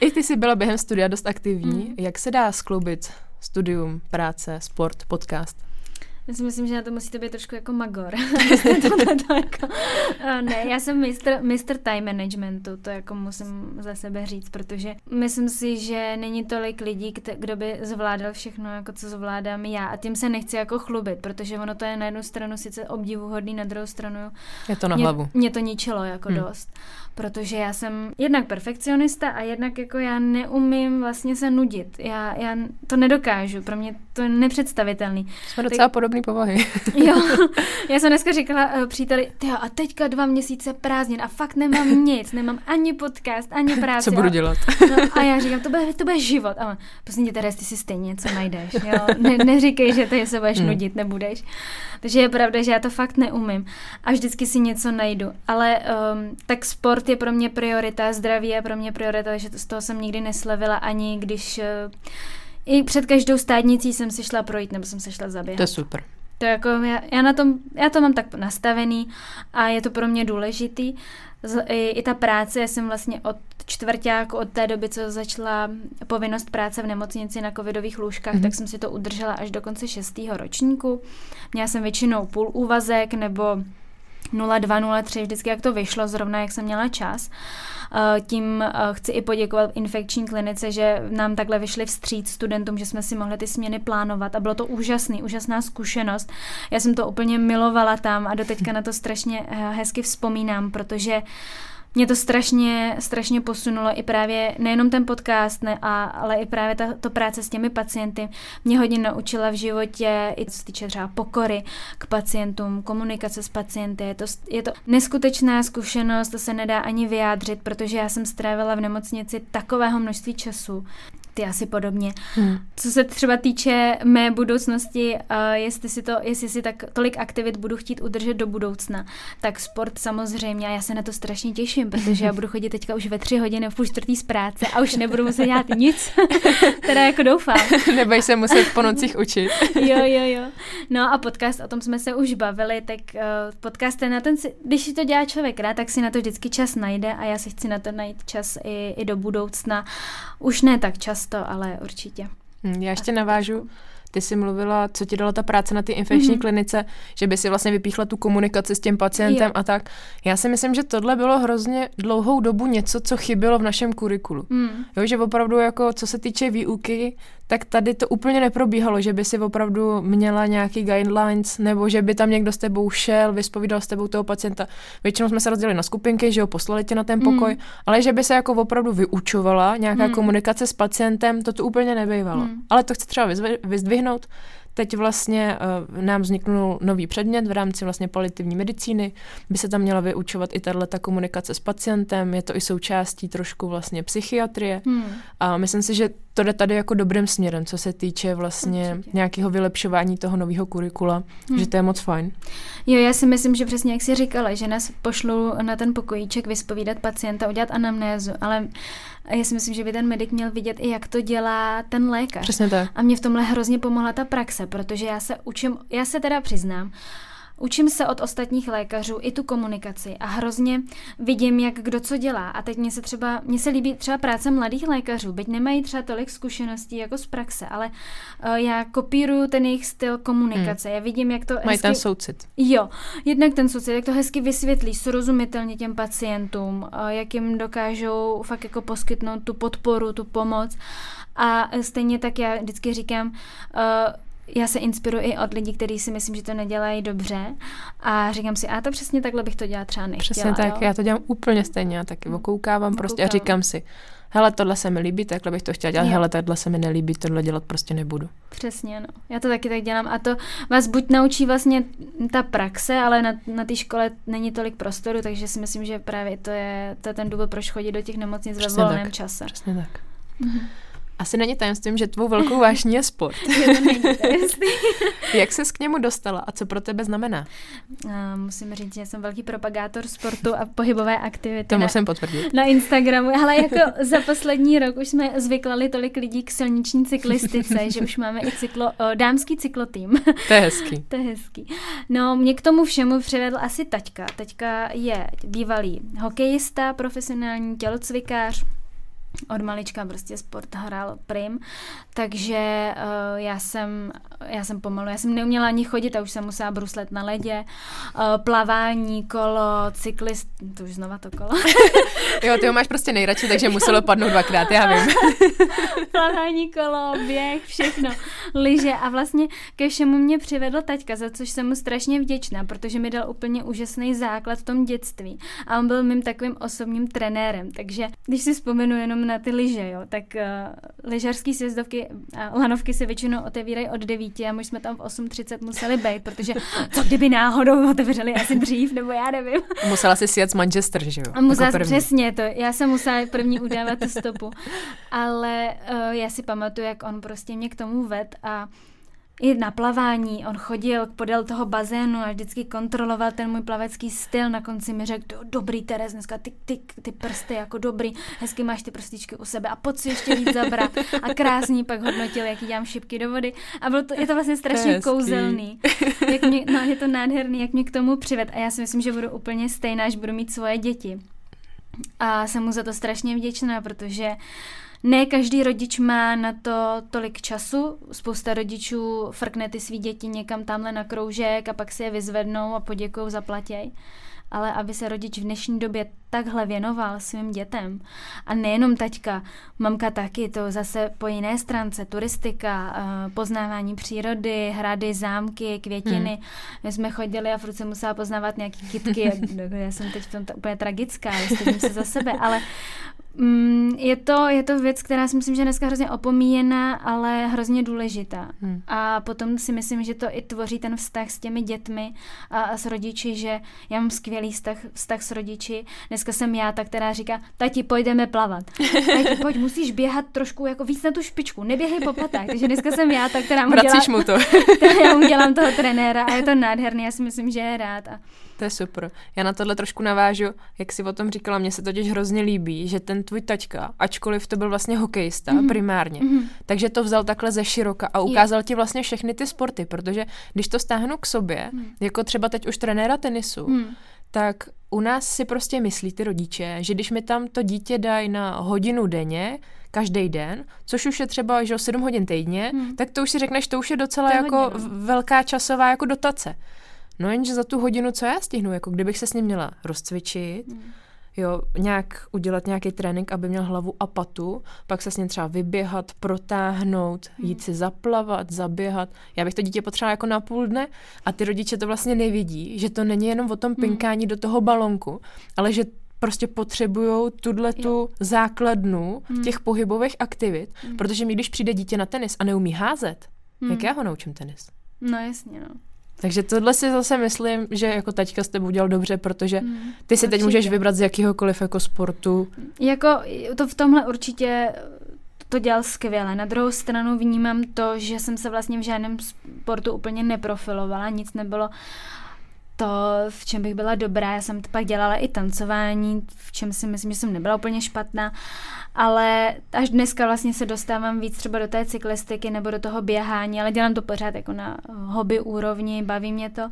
I ty jsi byla během studia dost aktivní. Mm. Jak se dá skloubit studium, práce, sport, podcast? Já si myslím, že na to musíte být trošku jako magor. to jako, ne, já jsem mistr, mistr time managementu, to jako musím za sebe říct, protože myslím si, že není tolik lidí, kdo by zvládal všechno, jako co zvládám já. A tím se nechci jako chlubit, protože ono to je na jednu stranu sice obdivuhodný, na druhou stranu je to na mě, hlavu. Mě to ničilo jako hmm. dost protože já jsem jednak perfekcionista a jednak jako já neumím vlastně se nudit. Já, já to nedokážu, pro mě to je nepředstavitelný. Jsme docela tak, podobné povahy. jo, já jsem dneska říkala uh, příteli, tyjo, a teďka dva měsíce prázdnin a fakt nemám nic, nemám ani podcast, ani práci. Co budu dělat? no, a já říkám, to bude, to bude život. A prostě tě, Teres, ty si stejně něco najdeš. Jo? Ne, neříkej, že ty se budeš hmm. nudit, nebudeš. Takže je pravda, že já to fakt neumím. A vždycky si něco najdu. Ale um, tak sport je pro mě priorita, zdraví je pro mě priorita, že z toho jsem nikdy neslevila ani když uh, i před každou stádnicí jsem si šla projít nebo jsem se šla zaběhat. To je super. To jako já, já, na tom, já to mám tak nastavený a je to pro mě důležitý. Z, i, I ta práce, já jsem vlastně od čtvrtáku, od té doby, co začala povinnost práce v nemocnici na covidových lůžkách, mm-hmm. tak jsem si to udržela až do konce šestého ročníku. Měla jsem většinou půl úvazek nebo 0203, vždycky jak to vyšlo, zrovna jak jsem měla čas. Eh, tím eh, chci i poděkovat infekční klinice, že nám takhle vyšli vstříc studentům, že jsme si mohli ty směny plánovat a bylo to úžasný, úžasná zkušenost. Já jsem to úplně milovala tam a doteďka na to strašně eh, hezky vzpomínám, protože mě to strašně, strašně posunulo i právě nejenom ten podcast, ne, a, ale i právě ta to práce s těmi pacienty mě hodně naučila v životě, i co se týče třeba pokory k pacientům, komunikace s pacienty. Je to, je to neskutečná zkušenost, to se nedá ani vyjádřit, protože já jsem strávila v nemocnici takového množství času ty asi podobně. Hmm. Co se třeba týče mé budoucnosti, uh, jestli si to, jestli si tak tolik aktivit budu chtít udržet do budoucna, tak sport samozřejmě a já se na to strašně těším, protože já budu chodit teďka už ve tři hodiny v půl čtvrtý z práce a už nebudu muset dělat nic, teda jako doufám. Neboj se muset po nocích učit. jo, jo, jo. No a podcast, o tom jsme se už bavili, tak uh, podcast je na ten, si, když si to dělá člověk rád, tak si na to vždycky čas najde a já si chci na to najít čas i, i do budoucna. Už ne tak čas často, ale určitě. Hm, já ještě navážu. Ty jsi mluvila, co ti dala ta práce na té infekční mm-hmm. klinice, že by si vlastně vypíchla tu komunikaci s tím pacientem jo. a tak. Já si myslím, že tohle bylo hrozně dlouhou dobu něco, co chybělo v našem kurikulu. Mm. Jo, že opravdu jako co se týče výuky, tak tady to úplně neprobíhalo, že by si opravdu měla nějaký guidelines, nebo že by tam někdo s tebou šel, vyspovídal s tebou toho pacienta. Většinou jsme se rozdělili na skupinky, že ho poslali tě na ten pokoj, mm. ale že by se jako opravdu vyučovala nějaká mm. komunikace s pacientem, to tu úplně nebývalo. Mm. Ale to chci třeba vyzdvihnout. Teď vlastně uh, nám vzniknul nový předmět v rámci vlastně paliativní medicíny, by se tam měla vyučovat i tato komunikace s pacientem, je to i součástí trošku vlastně psychiatrie hmm. a myslím si, že to jde tady jako dobrým směrem, co se týče vlastně Určitě. nějakého vylepšování toho nového kurikula, hmm. že to je moc fajn. Jo, já si myslím, že přesně jak jsi říkala, že nás pošlu na ten pokojíček vyspovídat pacienta, udělat anamnézu, ale já si myslím, že by ten medic měl vidět i, jak to dělá ten lékař. Přesně tak. A mě v tomhle hrozně pomohla ta praxe, protože já se učím, já se teda přiznám, Učím se od ostatních lékařů i tu komunikaci a hrozně vidím, jak kdo co dělá. A teď mně se třeba, mně se líbí třeba práce mladých lékařů, byť nemají třeba tolik zkušeností jako z praxe, ale uh, já kopíruju ten jejich styl komunikace. Hmm. Já vidím, jak to Mají hezky... ten soucit. Jo, jednak ten soucit, jak to hezky vysvětlí srozumitelně těm pacientům, uh, jak jim dokážou fakt jako poskytnout tu podporu, tu pomoc. A stejně tak já vždycky říkám, uh, já se inspiruji i od lidí, kteří si myslím, že to nedělají dobře a říkám si, a to přesně takhle bych to dělat třeba nechtěla. Přesně tak, jo? já to dělám úplně stejně, já taky okoukávám prostě a říkám si, hele, tohle se mi líbí, takhle bych to chtěla dělat, jo. hele, tohle se mi nelíbí, tohle dělat prostě nebudu. Přesně, no. Já to taky tak dělám a to vás buď naučí vlastně ta praxe, ale na, na té škole není tolik prostoru, takže si myslím, že právě to je, to je ten důvod, proč chodit do těch nemocnic ve volném tak. čase. Přesně tak. Mhm. Asi není tajemstvím, že tvou velkou vášní je sport. Jak ses k němu dostala a co pro tebe znamená? Uh, musím říct, že jsem velký propagátor sportu a pohybové aktivity. To musím potvrdit. Na Instagramu, ale jako za poslední rok už jsme zvyklali tolik lidí k silniční cyklistice, že už máme i cyklo, dámský cyklotým. To je hezký. to je hezký. No, mě k tomu všemu přivedl asi taťka. Taťka je bývalý hokejista, profesionální tělocvikář, od malička prostě sport hrál prim, takže uh, já jsem já jsem pomalu, já jsem neuměla ani chodit a už jsem musela bruslet na ledě, uh, plavání, kolo, cyklist, to už znova to kolo. jo, ty ho máš prostě nejradši, takže muselo padnout dvakrát, já vím. plavání, kolo, běh, všechno, lyže a vlastně ke všemu mě přivedl taťka, za což jsem mu strašně vděčná, protože mi dal úplně úžasný základ v tom dětství a on byl mým takovým osobním trenérem, takže když si vzpomenu jenom na ty lyže, jo, tak uh, lyžařský sjezdovky a lanovky se většinou otevírají od 9 a my jsme tam v 8.30 museli být, protože co kdyby náhodou otevřeli asi dřív, nebo já nevím. Musela si sjet z Manchester, že jo? A musela, jako přesně to, já jsem musela první udávat tu stopu, ale uh, já si pamatuju, jak on prostě mě k tomu ved a i na plavání, on chodil podél toho bazénu a vždycky kontroloval ten můj plavecký styl. Na konci mi řekl, dobrý Teres, dneska ty, ty, ty prsty jako dobrý, hezky máš ty prstičky u sebe a pojď si ještě víc zabrat. A krásný pak hodnotil, jaký dělám šipky do vody. A bylo to, je to vlastně strašně to kouzelný. Jak mě, no, je to nádherný, jak mě k tomu přived. A já si myslím, že budu úplně stejná, až budu mít svoje děti. A jsem mu za to strašně vděčná, protože ne každý rodič má na to tolik času. Spousta rodičů frkne ty svý děti někam tamhle na kroužek a pak si je vyzvednou a poděkují za platěj ale aby se rodič v dnešní době takhle věnoval svým dětem. A nejenom taťka, mamka taky, to zase po jiné stránce, turistika, eh, poznávání přírody, hrady, zámky, květiny. Hmm. My jsme chodili a furt jsem musela poznávat nějaký kytky. Já jsem teď v tom úplně tragická, ale se za sebe, ale Mm, je, to, je to věc, která si myslím, že dneska hrozně opomíjená, ale hrozně důležitá. Hmm. A potom si myslím, že to i tvoří ten vztah s těmi dětmi a, a s rodiči, že já mám skvělý vztah, vztah s rodiči. Dneska jsem já ta, která říká, tati, pojďme plavat. Tati, pojď, musíš běhat trošku jako víc na tu špičku, neběhej po patách. Takže dneska jsem já ta, která mu, dělá, mu to. já mu dělám toho trenéra a je to nádherný, já si myslím, že je rád. A to je super. Já na tohle trošku navážu, jak si o tom říkala, mně se totiž hrozně líbí, že ten tvůj taťka, ačkoliv to byl vlastně hokejista mm-hmm. primárně, mm-hmm. takže to vzal takhle ze široka a ukázal je. ti vlastně všechny ty sporty, protože když to stáhnu k sobě, mm. jako třeba teď už trenéra tenisu, mm. tak u nás si prostě myslí ty rodiče, že když mi tam to dítě dají na hodinu denně, každý den, což už je třeba že 7 hodin týdně, hmm. tak to už si řekneš, to už je docela to jako hodně, no. velká časová jako dotace. No jenže za tu hodinu, co já stihnu, jako kdybych se s ním měla rozcvičit, mm. jo, nějak udělat nějaký trénink, aby měl hlavu a patu, pak se s ním třeba vyběhat, protáhnout, mm. jít si zaplavat, zaběhat. Já bych to dítě potřebovala jako na půl dne a ty rodiče to vlastně nevidí, že to není jenom o tom hmm. pinkání mm. do toho balonku, ale že prostě potřebují tuhle tu základnu mm. těch pohybových aktivit, mm. protože mi, když přijde dítě na tenis a neumí házet, mm. jak já ho naučím tenis? No jasně, no. Takže tohle si zase myslím, že jako taťka s tebou udělal dobře, protože hmm, ty si určitě. teď můžeš vybrat z jakýhokoliv jako sportu. Jako to v tomhle určitě to dělal skvěle. Na druhou stranu vnímám to, že jsem se vlastně v žádném sportu úplně neprofilovala, nic nebylo to, v čem bych byla dobrá. Já jsem pak dělala i tancování, v čem si myslím, že jsem nebyla úplně špatná, ale až dneska vlastně se dostávám víc třeba do té cyklistiky nebo do toho běhání, ale dělám to pořád jako na hobby úrovni, baví mě to.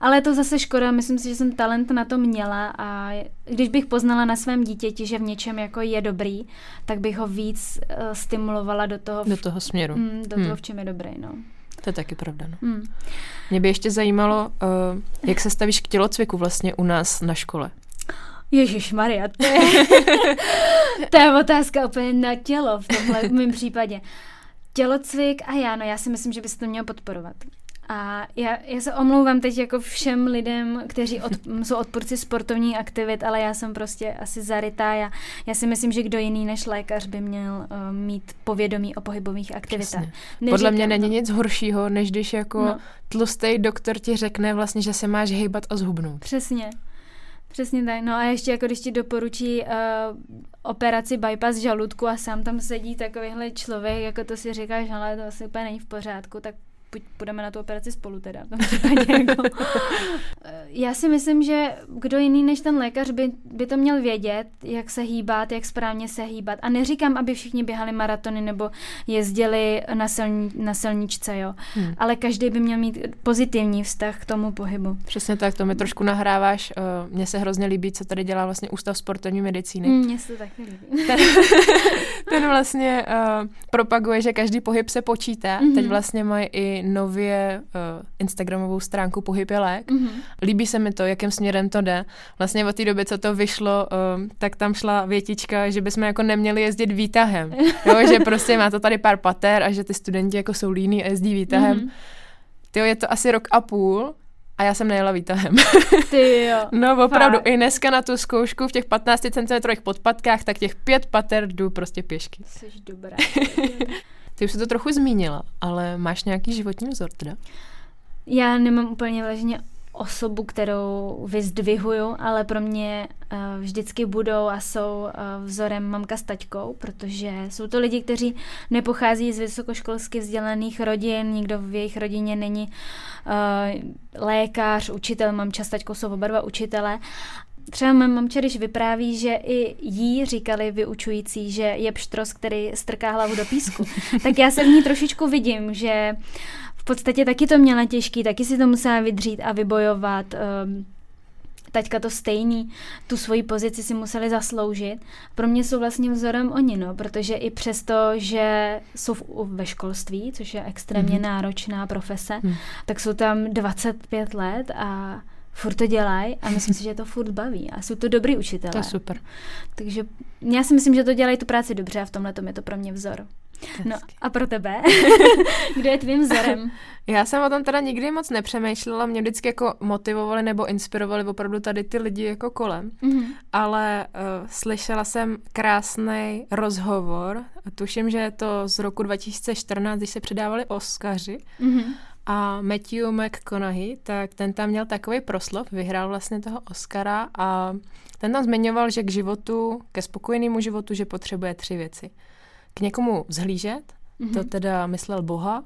Ale je to zase škoda, myslím si, že jsem talent na to měla a když bych poznala na svém dítěti, že v něčem jako je dobrý, tak bych ho víc uh, stimulovala do toho. Do toho směru. Mm, do hmm. toho, v čem je dobrý, no. To je taky pravda. No. Hmm. Mě by ještě zajímalo, uh, jak se stavíš k tělocviku vlastně u nás na škole. Ježíš Maria, to je, to je otázka úplně na tělo v tomhle v mém případě. Tělocvik a já, no já si myslím, že bys to měl podporovat. A já, já se omlouvám teď jako všem lidem, kteří od, jsou odpůrci sportovní aktivit, ale já jsem prostě asi zarytá. Já, já si myslím, že kdo jiný než lékař by měl uh, mít povědomí o pohybových aktivitách. Podle mě není nic horšího, než když jako no. tlustý doktor ti řekne vlastně, že se máš hejbat a zhubnout. Přesně. Přesně tak. No a ještě jako když ti doporučí uh, operaci bypass žaludku a sám tam sedí takovýhle člověk, jako to si říkáš, ale to asi úplně není v pořádku, tak půjdeme na tu operaci spolu teda. jako. Já si myslím, že kdo jiný než ten lékař by, by to měl vědět, jak se hýbat, jak správně se hýbat. A neříkám, aby všichni běhali maratony nebo jezdili na, silni, na silničce, jo. Hmm. Ale každý by měl mít pozitivní vztah k tomu pohybu. Přesně tak, to mi trošku nahráváš. Eh, mně se hrozně líbí, co tady dělá vlastně Ústav sportovní medicíny. Hmm, mně se taky líbí. Ten, ten vlastně uh, propaguje, že každý pohyb se počítá. Mm-hmm. Teď vlastně mají i nově uh, Instagramovou stránku Pohyb je lék. Mm-hmm. Líbí se mi to, jakým směrem to jde. Vlastně od té doby, co to vyšlo, uh, tak tam šla větička, že bychom jako neměli jezdit výtahem. jo, že prostě má to tady pár pater a že ty studenti jako jsou líní a jezdí výtahem. Mm-hmm. Tyjo, je to asi rok a půl a já jsem nejela výtahem. Ty jo. no opravdu, fakt. i dneska na tu zkoušku v těch 15 cm podpatkách, tak těch pět pater jdu prostě pěšky. Jsi dobrá. Ty už jsi to trochu zmínila, ale máš nějaký životní vzor teda? Já nemám úplně vlastně osobu, kterou vyzdvihuju, ale pro mě uh, vždycky budou a jsou uh, vzorem mamka s taťkou, protože jsou to lidi, kteří nepochází z vysokoškolsky vzdělaných rodin, nikdo v jejich rodině není uh, lékař, učitel, mamča s taťkou jsou oba dva učitele Třeba mám mamče, když vypráví, že i jí říkali vyučující, že je pštros, který strká hlavu do písku, tak já se v ní trošičku vidím, že v podstatě taky to měla těžký, taky si to musela vydřít a vybojovat. Um, taťka to stejný, tu svoji pozici si museli zasloužit. Pro mě jsou vlastně vzorem oni, no, protože i přesto, že jsou v, ve školství, což je extrémně mm-hmm. náročná profese, mm. tak jsou tam 25 let a furt to dělají a myslím si, že to furt baví a jsou to dobrý učitelé. To je super. Takže já si myslím, že to dělají tu práci dobře a v tomhle je to pro mě vzor. No a pro tebe? Kdo je tvým vzorem? Já jsem o tom teda nikdy moc nepřemýšlela, mě vždycky jako motivovali nebo inspirovali opravdu tady ty lidi jako kolem, mm-hmm. ale uh, slyšela jsem krásný rozhovor, tuším, že je to z roku 2014, když se předávali Oscaři, mm-hmm. A Matthew McConaughey, tak ten tam měl takový proslov, vyhrál vlastně toho Oscara a ten tam zmiňoval, že k životu, ke spokojenému životu, že potřebuje tři věci k někomu vzhlížet, mm-hmm. to mhm. teda myslel Boha,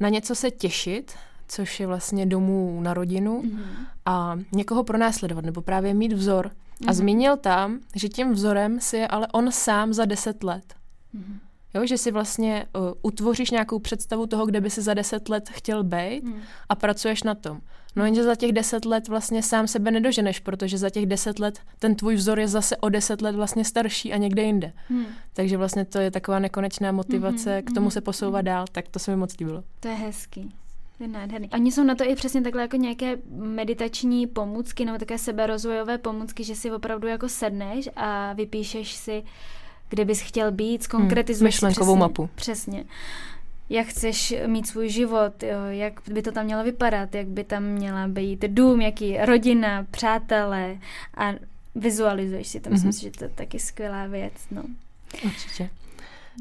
na něco se těšit, což je vlastně domů na rodinu mm-hmm. a někoho pronásledovat nebo právě mít vzor. Mm-hmm. A mhm. zmínil tam, že tím vzorem si je ale on sám za deset let. Mm-hmm. Jo, že si vlastně uh, utvoříš nějakou představu toho, kde by si za deset let chtěl být mm. a pracuješ na tom. No jenže za těch deset let vlastně sám sebe nedoženeš, protože za těch deset let ten tvůj vzor je zase o deset let vlastně starší a někde jinde. Hmm. Takže vlastně to je taková nekonečná motivace hmm, k tomu se posouvat dál, tak to se mi moc líbilo. To je hezký. To je nádherný. Oni jsou na to i přesně takhle jako nějaké meditační pomůcky nebo také seberozvojové pomůcky, že si opravdu jako sedneš a vypíšeš si, kde bys chtěl být, zkonkretizuješ hmm, myšlenkovou přesně, mapu. Přesně jak chceš mít svůj život, jo, jak by to tam mělo vypadat, jak by tam měla být dům, jaký rodina, přátelé a vizualizuješ si to. Myslím mm-hmm. si, že to je taky skvělá věc. No. Určitě.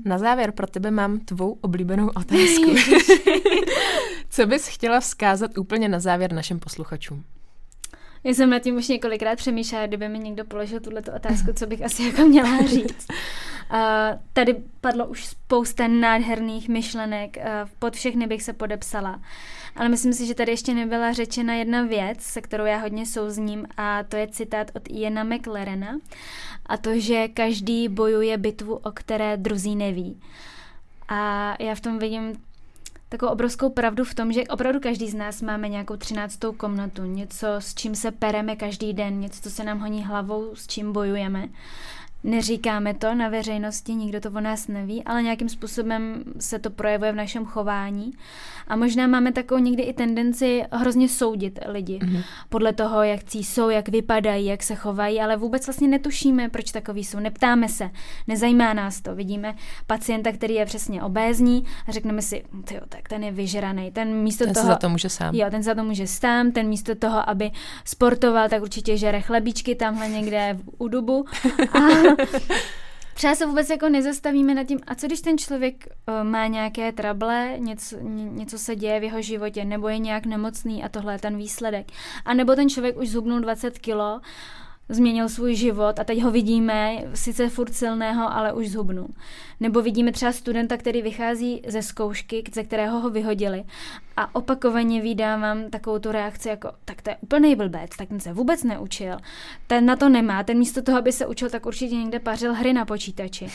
Na závěr pro tebe mám tvou oblíbenou otázku. Co bys chtěla vzkázat úplně na závěr našim posluchačům? Já jsem nad tím už několikrát přemýšlela, kdyby mi někdo položil tuhle otázku, co bych asi jako měla říct. Uh, tady padlo už spousta nádherných myšlenek, uh, pod všechny bych se podepsala. Ale myslím si, že tady ještě nebyla řečena jedna věc, se kterou já hodně souzním, a to je citát od Iana McLarena. A to, že každý bojuje bitvu, o které druzí neví. A já v tom vidím takovou obrovskou pravdu v tom, že opravdu každý z nás máme nějakou třináctou komnatu, něco, s čím se pereme každý den, něco, co se nám honí hlavou, s čím bojujeme. Neříkáme to na veřejnosti, nikdo to o nás neví, ale nějakým způsobem se to projevuje v našem chování. A možná máme takovou někdy i tendenci hrozně soudit lidi mm-hmm. podle toho, jak jsou, jak vypadají, jak se chovají, ale vůbec vlastně netušíme, proč takový jsou. Neptáme se, nezajímá nás to. Vidíme pacienta, který je přesně obézní a řekneme si, jo, tak ten je vyžraný. Ten místo ten toho. Se za to může sám. Jo, ten za to může sám, ten místo toho, aby sportoval, tak určitě žere chlebíčky tamhle někde u dubu. A Třeba se vůbec jako nezastavíme nad tím, a co když ten člověk uh, má nějaké trable, něco, něco se děje v jeho životě, nebo je nějak nemocný a tohle je ten výsledek. A nebo ten člověk už zhubnul 20 kilo, změnil svůj život a teď ho vidíme, sice furt silného, ale už zhubnul. Nebo vidíme třeba studenta, který vychází ze zkoušky, ze kterého ho vyhodili a opakovaně vydávám takovou tu reakci jako, tak to je úplný blbec, tak ten se vůbec neučil, ten na to nemá, ten místo toho, aby se učil, tak určitě někde pařil hry na počítači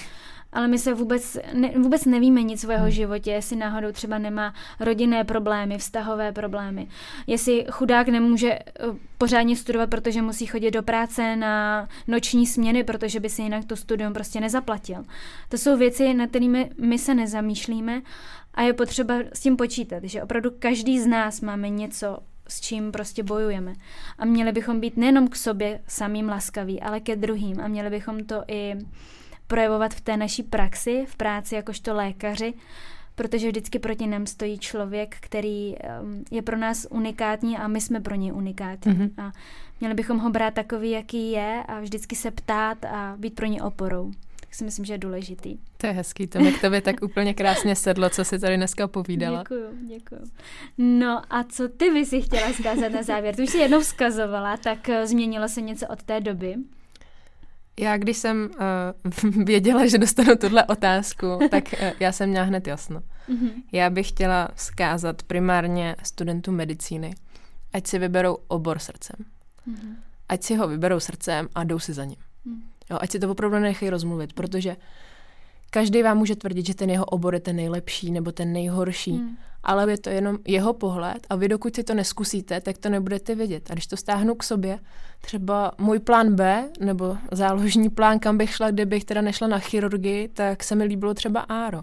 ale my se vůbec, ne, vůbec nevíme nic o jeho hmm. životě, jestli náhodou třeba nemá rodinné problémy, vztahové problémy, jestli chudák nemůže eh, pořádně studovat, protože musí chodit do práce na noční směny, protože by si jinak to studium prostě nezaplatil. To jsou věci, nad kterými my se nezamýšlíme a je potřeba s tím počítat, že opravdu každý z nás máme něco, s čím prostě bojujeme. A měli bychom být nejenom k sobě samým laskaví, ale ke druhým a měli bychom to i projevovat v té naší praxi, v práci jakožto lékaři, protože vždycky proti nám stojí člověk, který um, je pro nás unikátní a my jsme pro něj unikátní. Mm-hmm. A měli bychom ho brát takový, jaký je a vždycky se ptát a být pro ně oporou. Tak si myslím, že je důležitý. To je hezký, to mi k tobě tak úplně krásně sedlo, co si tady dneska povídala. Děkuju, děkuju. No a co ty by si chtěla zkázat na závěr? Tu už jsi jednou vzkazovala, tak uh, změnilo se něco od té doby? Já, když jsem uh, věděla, že dostanu tuhle otázku, tak uh, já jsem měla hned jasno. Mm-hmm. Já bych chtěla vzkázat primárně studentům medicíny, ať si vyberou obor srdcem. Mm-hmm. Ať si ho vyberou srdcem a jdou si za ním. Mm. Jo, ať si to opravdu nechají rozmluvit, protože každý vám může tvrdit, že ten jeho obor je ten nejlepší nebo ten nejhorší, hmm. Ale je to jenom jeho pohled a vy dokud si to neskusíte, tak to nebudete vědět. A když to stáhnu k sobě, třeba můj plán B nebo záložní plán, kam bych šla, kdybych teda nešla na chirurgii, tak se mi líbilo třeba áro.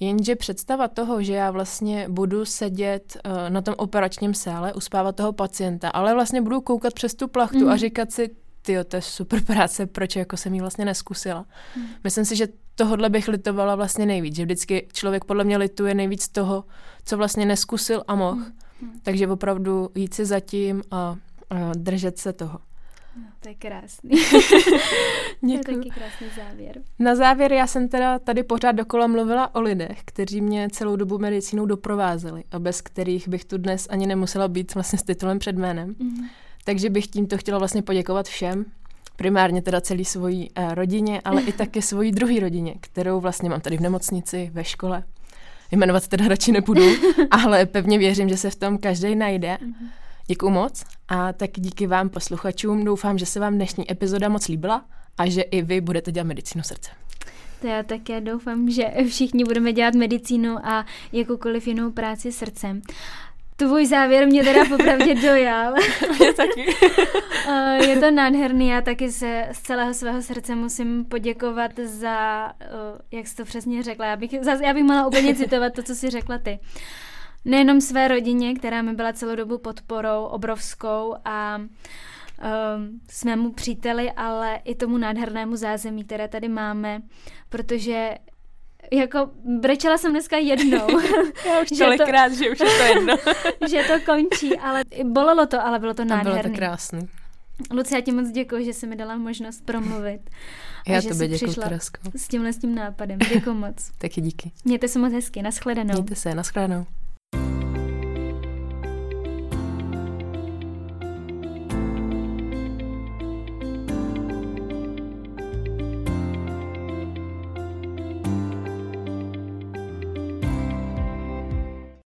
Jenže představa toho, že já vlastně budu sedět uh, na tom operačním sále, uspávat toho pacienta, ale vlastně budu koukat přes tu plachtu mm. a říkat si, ty to je super práce, proč jako jsem ji vlastně neskusila. Mm. Myslím si, že tohle bych litovala vlastně nejvíc, že vždycky člověk podle mě lituje nejvíc toho, co vlastně neskusil a mohl. Mm. Takže opravdu jít si zatím a, a držet se toho. No, to je krásný. to je taky krásný závěr. Na závěr já jsem teda tady pořád dokola mluvila o lidech, kteří mě celou dobu medicínou doprovázeli a bez kterých bych tu dnes ani nemusela být vlastně s titulem před jménem. Mm. Takže bych tímto chtěla vlastně poděkovat všem, primárně teda celý svojí uh, rodině, ale i také svojí druhé rodině, kterou vlastně mám tady v nemocnici, ve škole. Jmenovat teda radši nebudu, ale pevně věřím, že se v tom každý najde. Mm-hmm. Děkuji moc a tak díky vám posluchačům. Doufám, že se vám dnešní epizoda moc líbila a že i vy budete dělat medicínu srdce. To já také doufám, že všichni budeme dělat medicínu a jakoukoliv jinou práci srdcem. Tvůj závěr mě teda popravdě dojal. Mě taky. Eh, je to nádherný, já taky se z celého svého srdce musím poděkovat za, eh, jak jsi to přesně řekla, já bych, já bych mohla úplně citovat to, co jsi řekla ty nejenom své rodině, která mi byla celou dobu podporou obrovskou a um, svému příteli, ale i tomu nádhernému zázemí, které tady máme, protože jako brečela jsem dneska jednou. Já už tolikrát, že už je to jedno. že to končí, ale bolelo to, ale bylo to, to nádherné. Bylo to krásné. Luci, já ti moc děkuji, že jsi mi dala možnost promluvit. Já tebe děkuji, S tímhle s tím nápadem. Děkuji moc. Taky díky. Mějte se moc hezky. Naschledanou. Mějte se, naschledanou.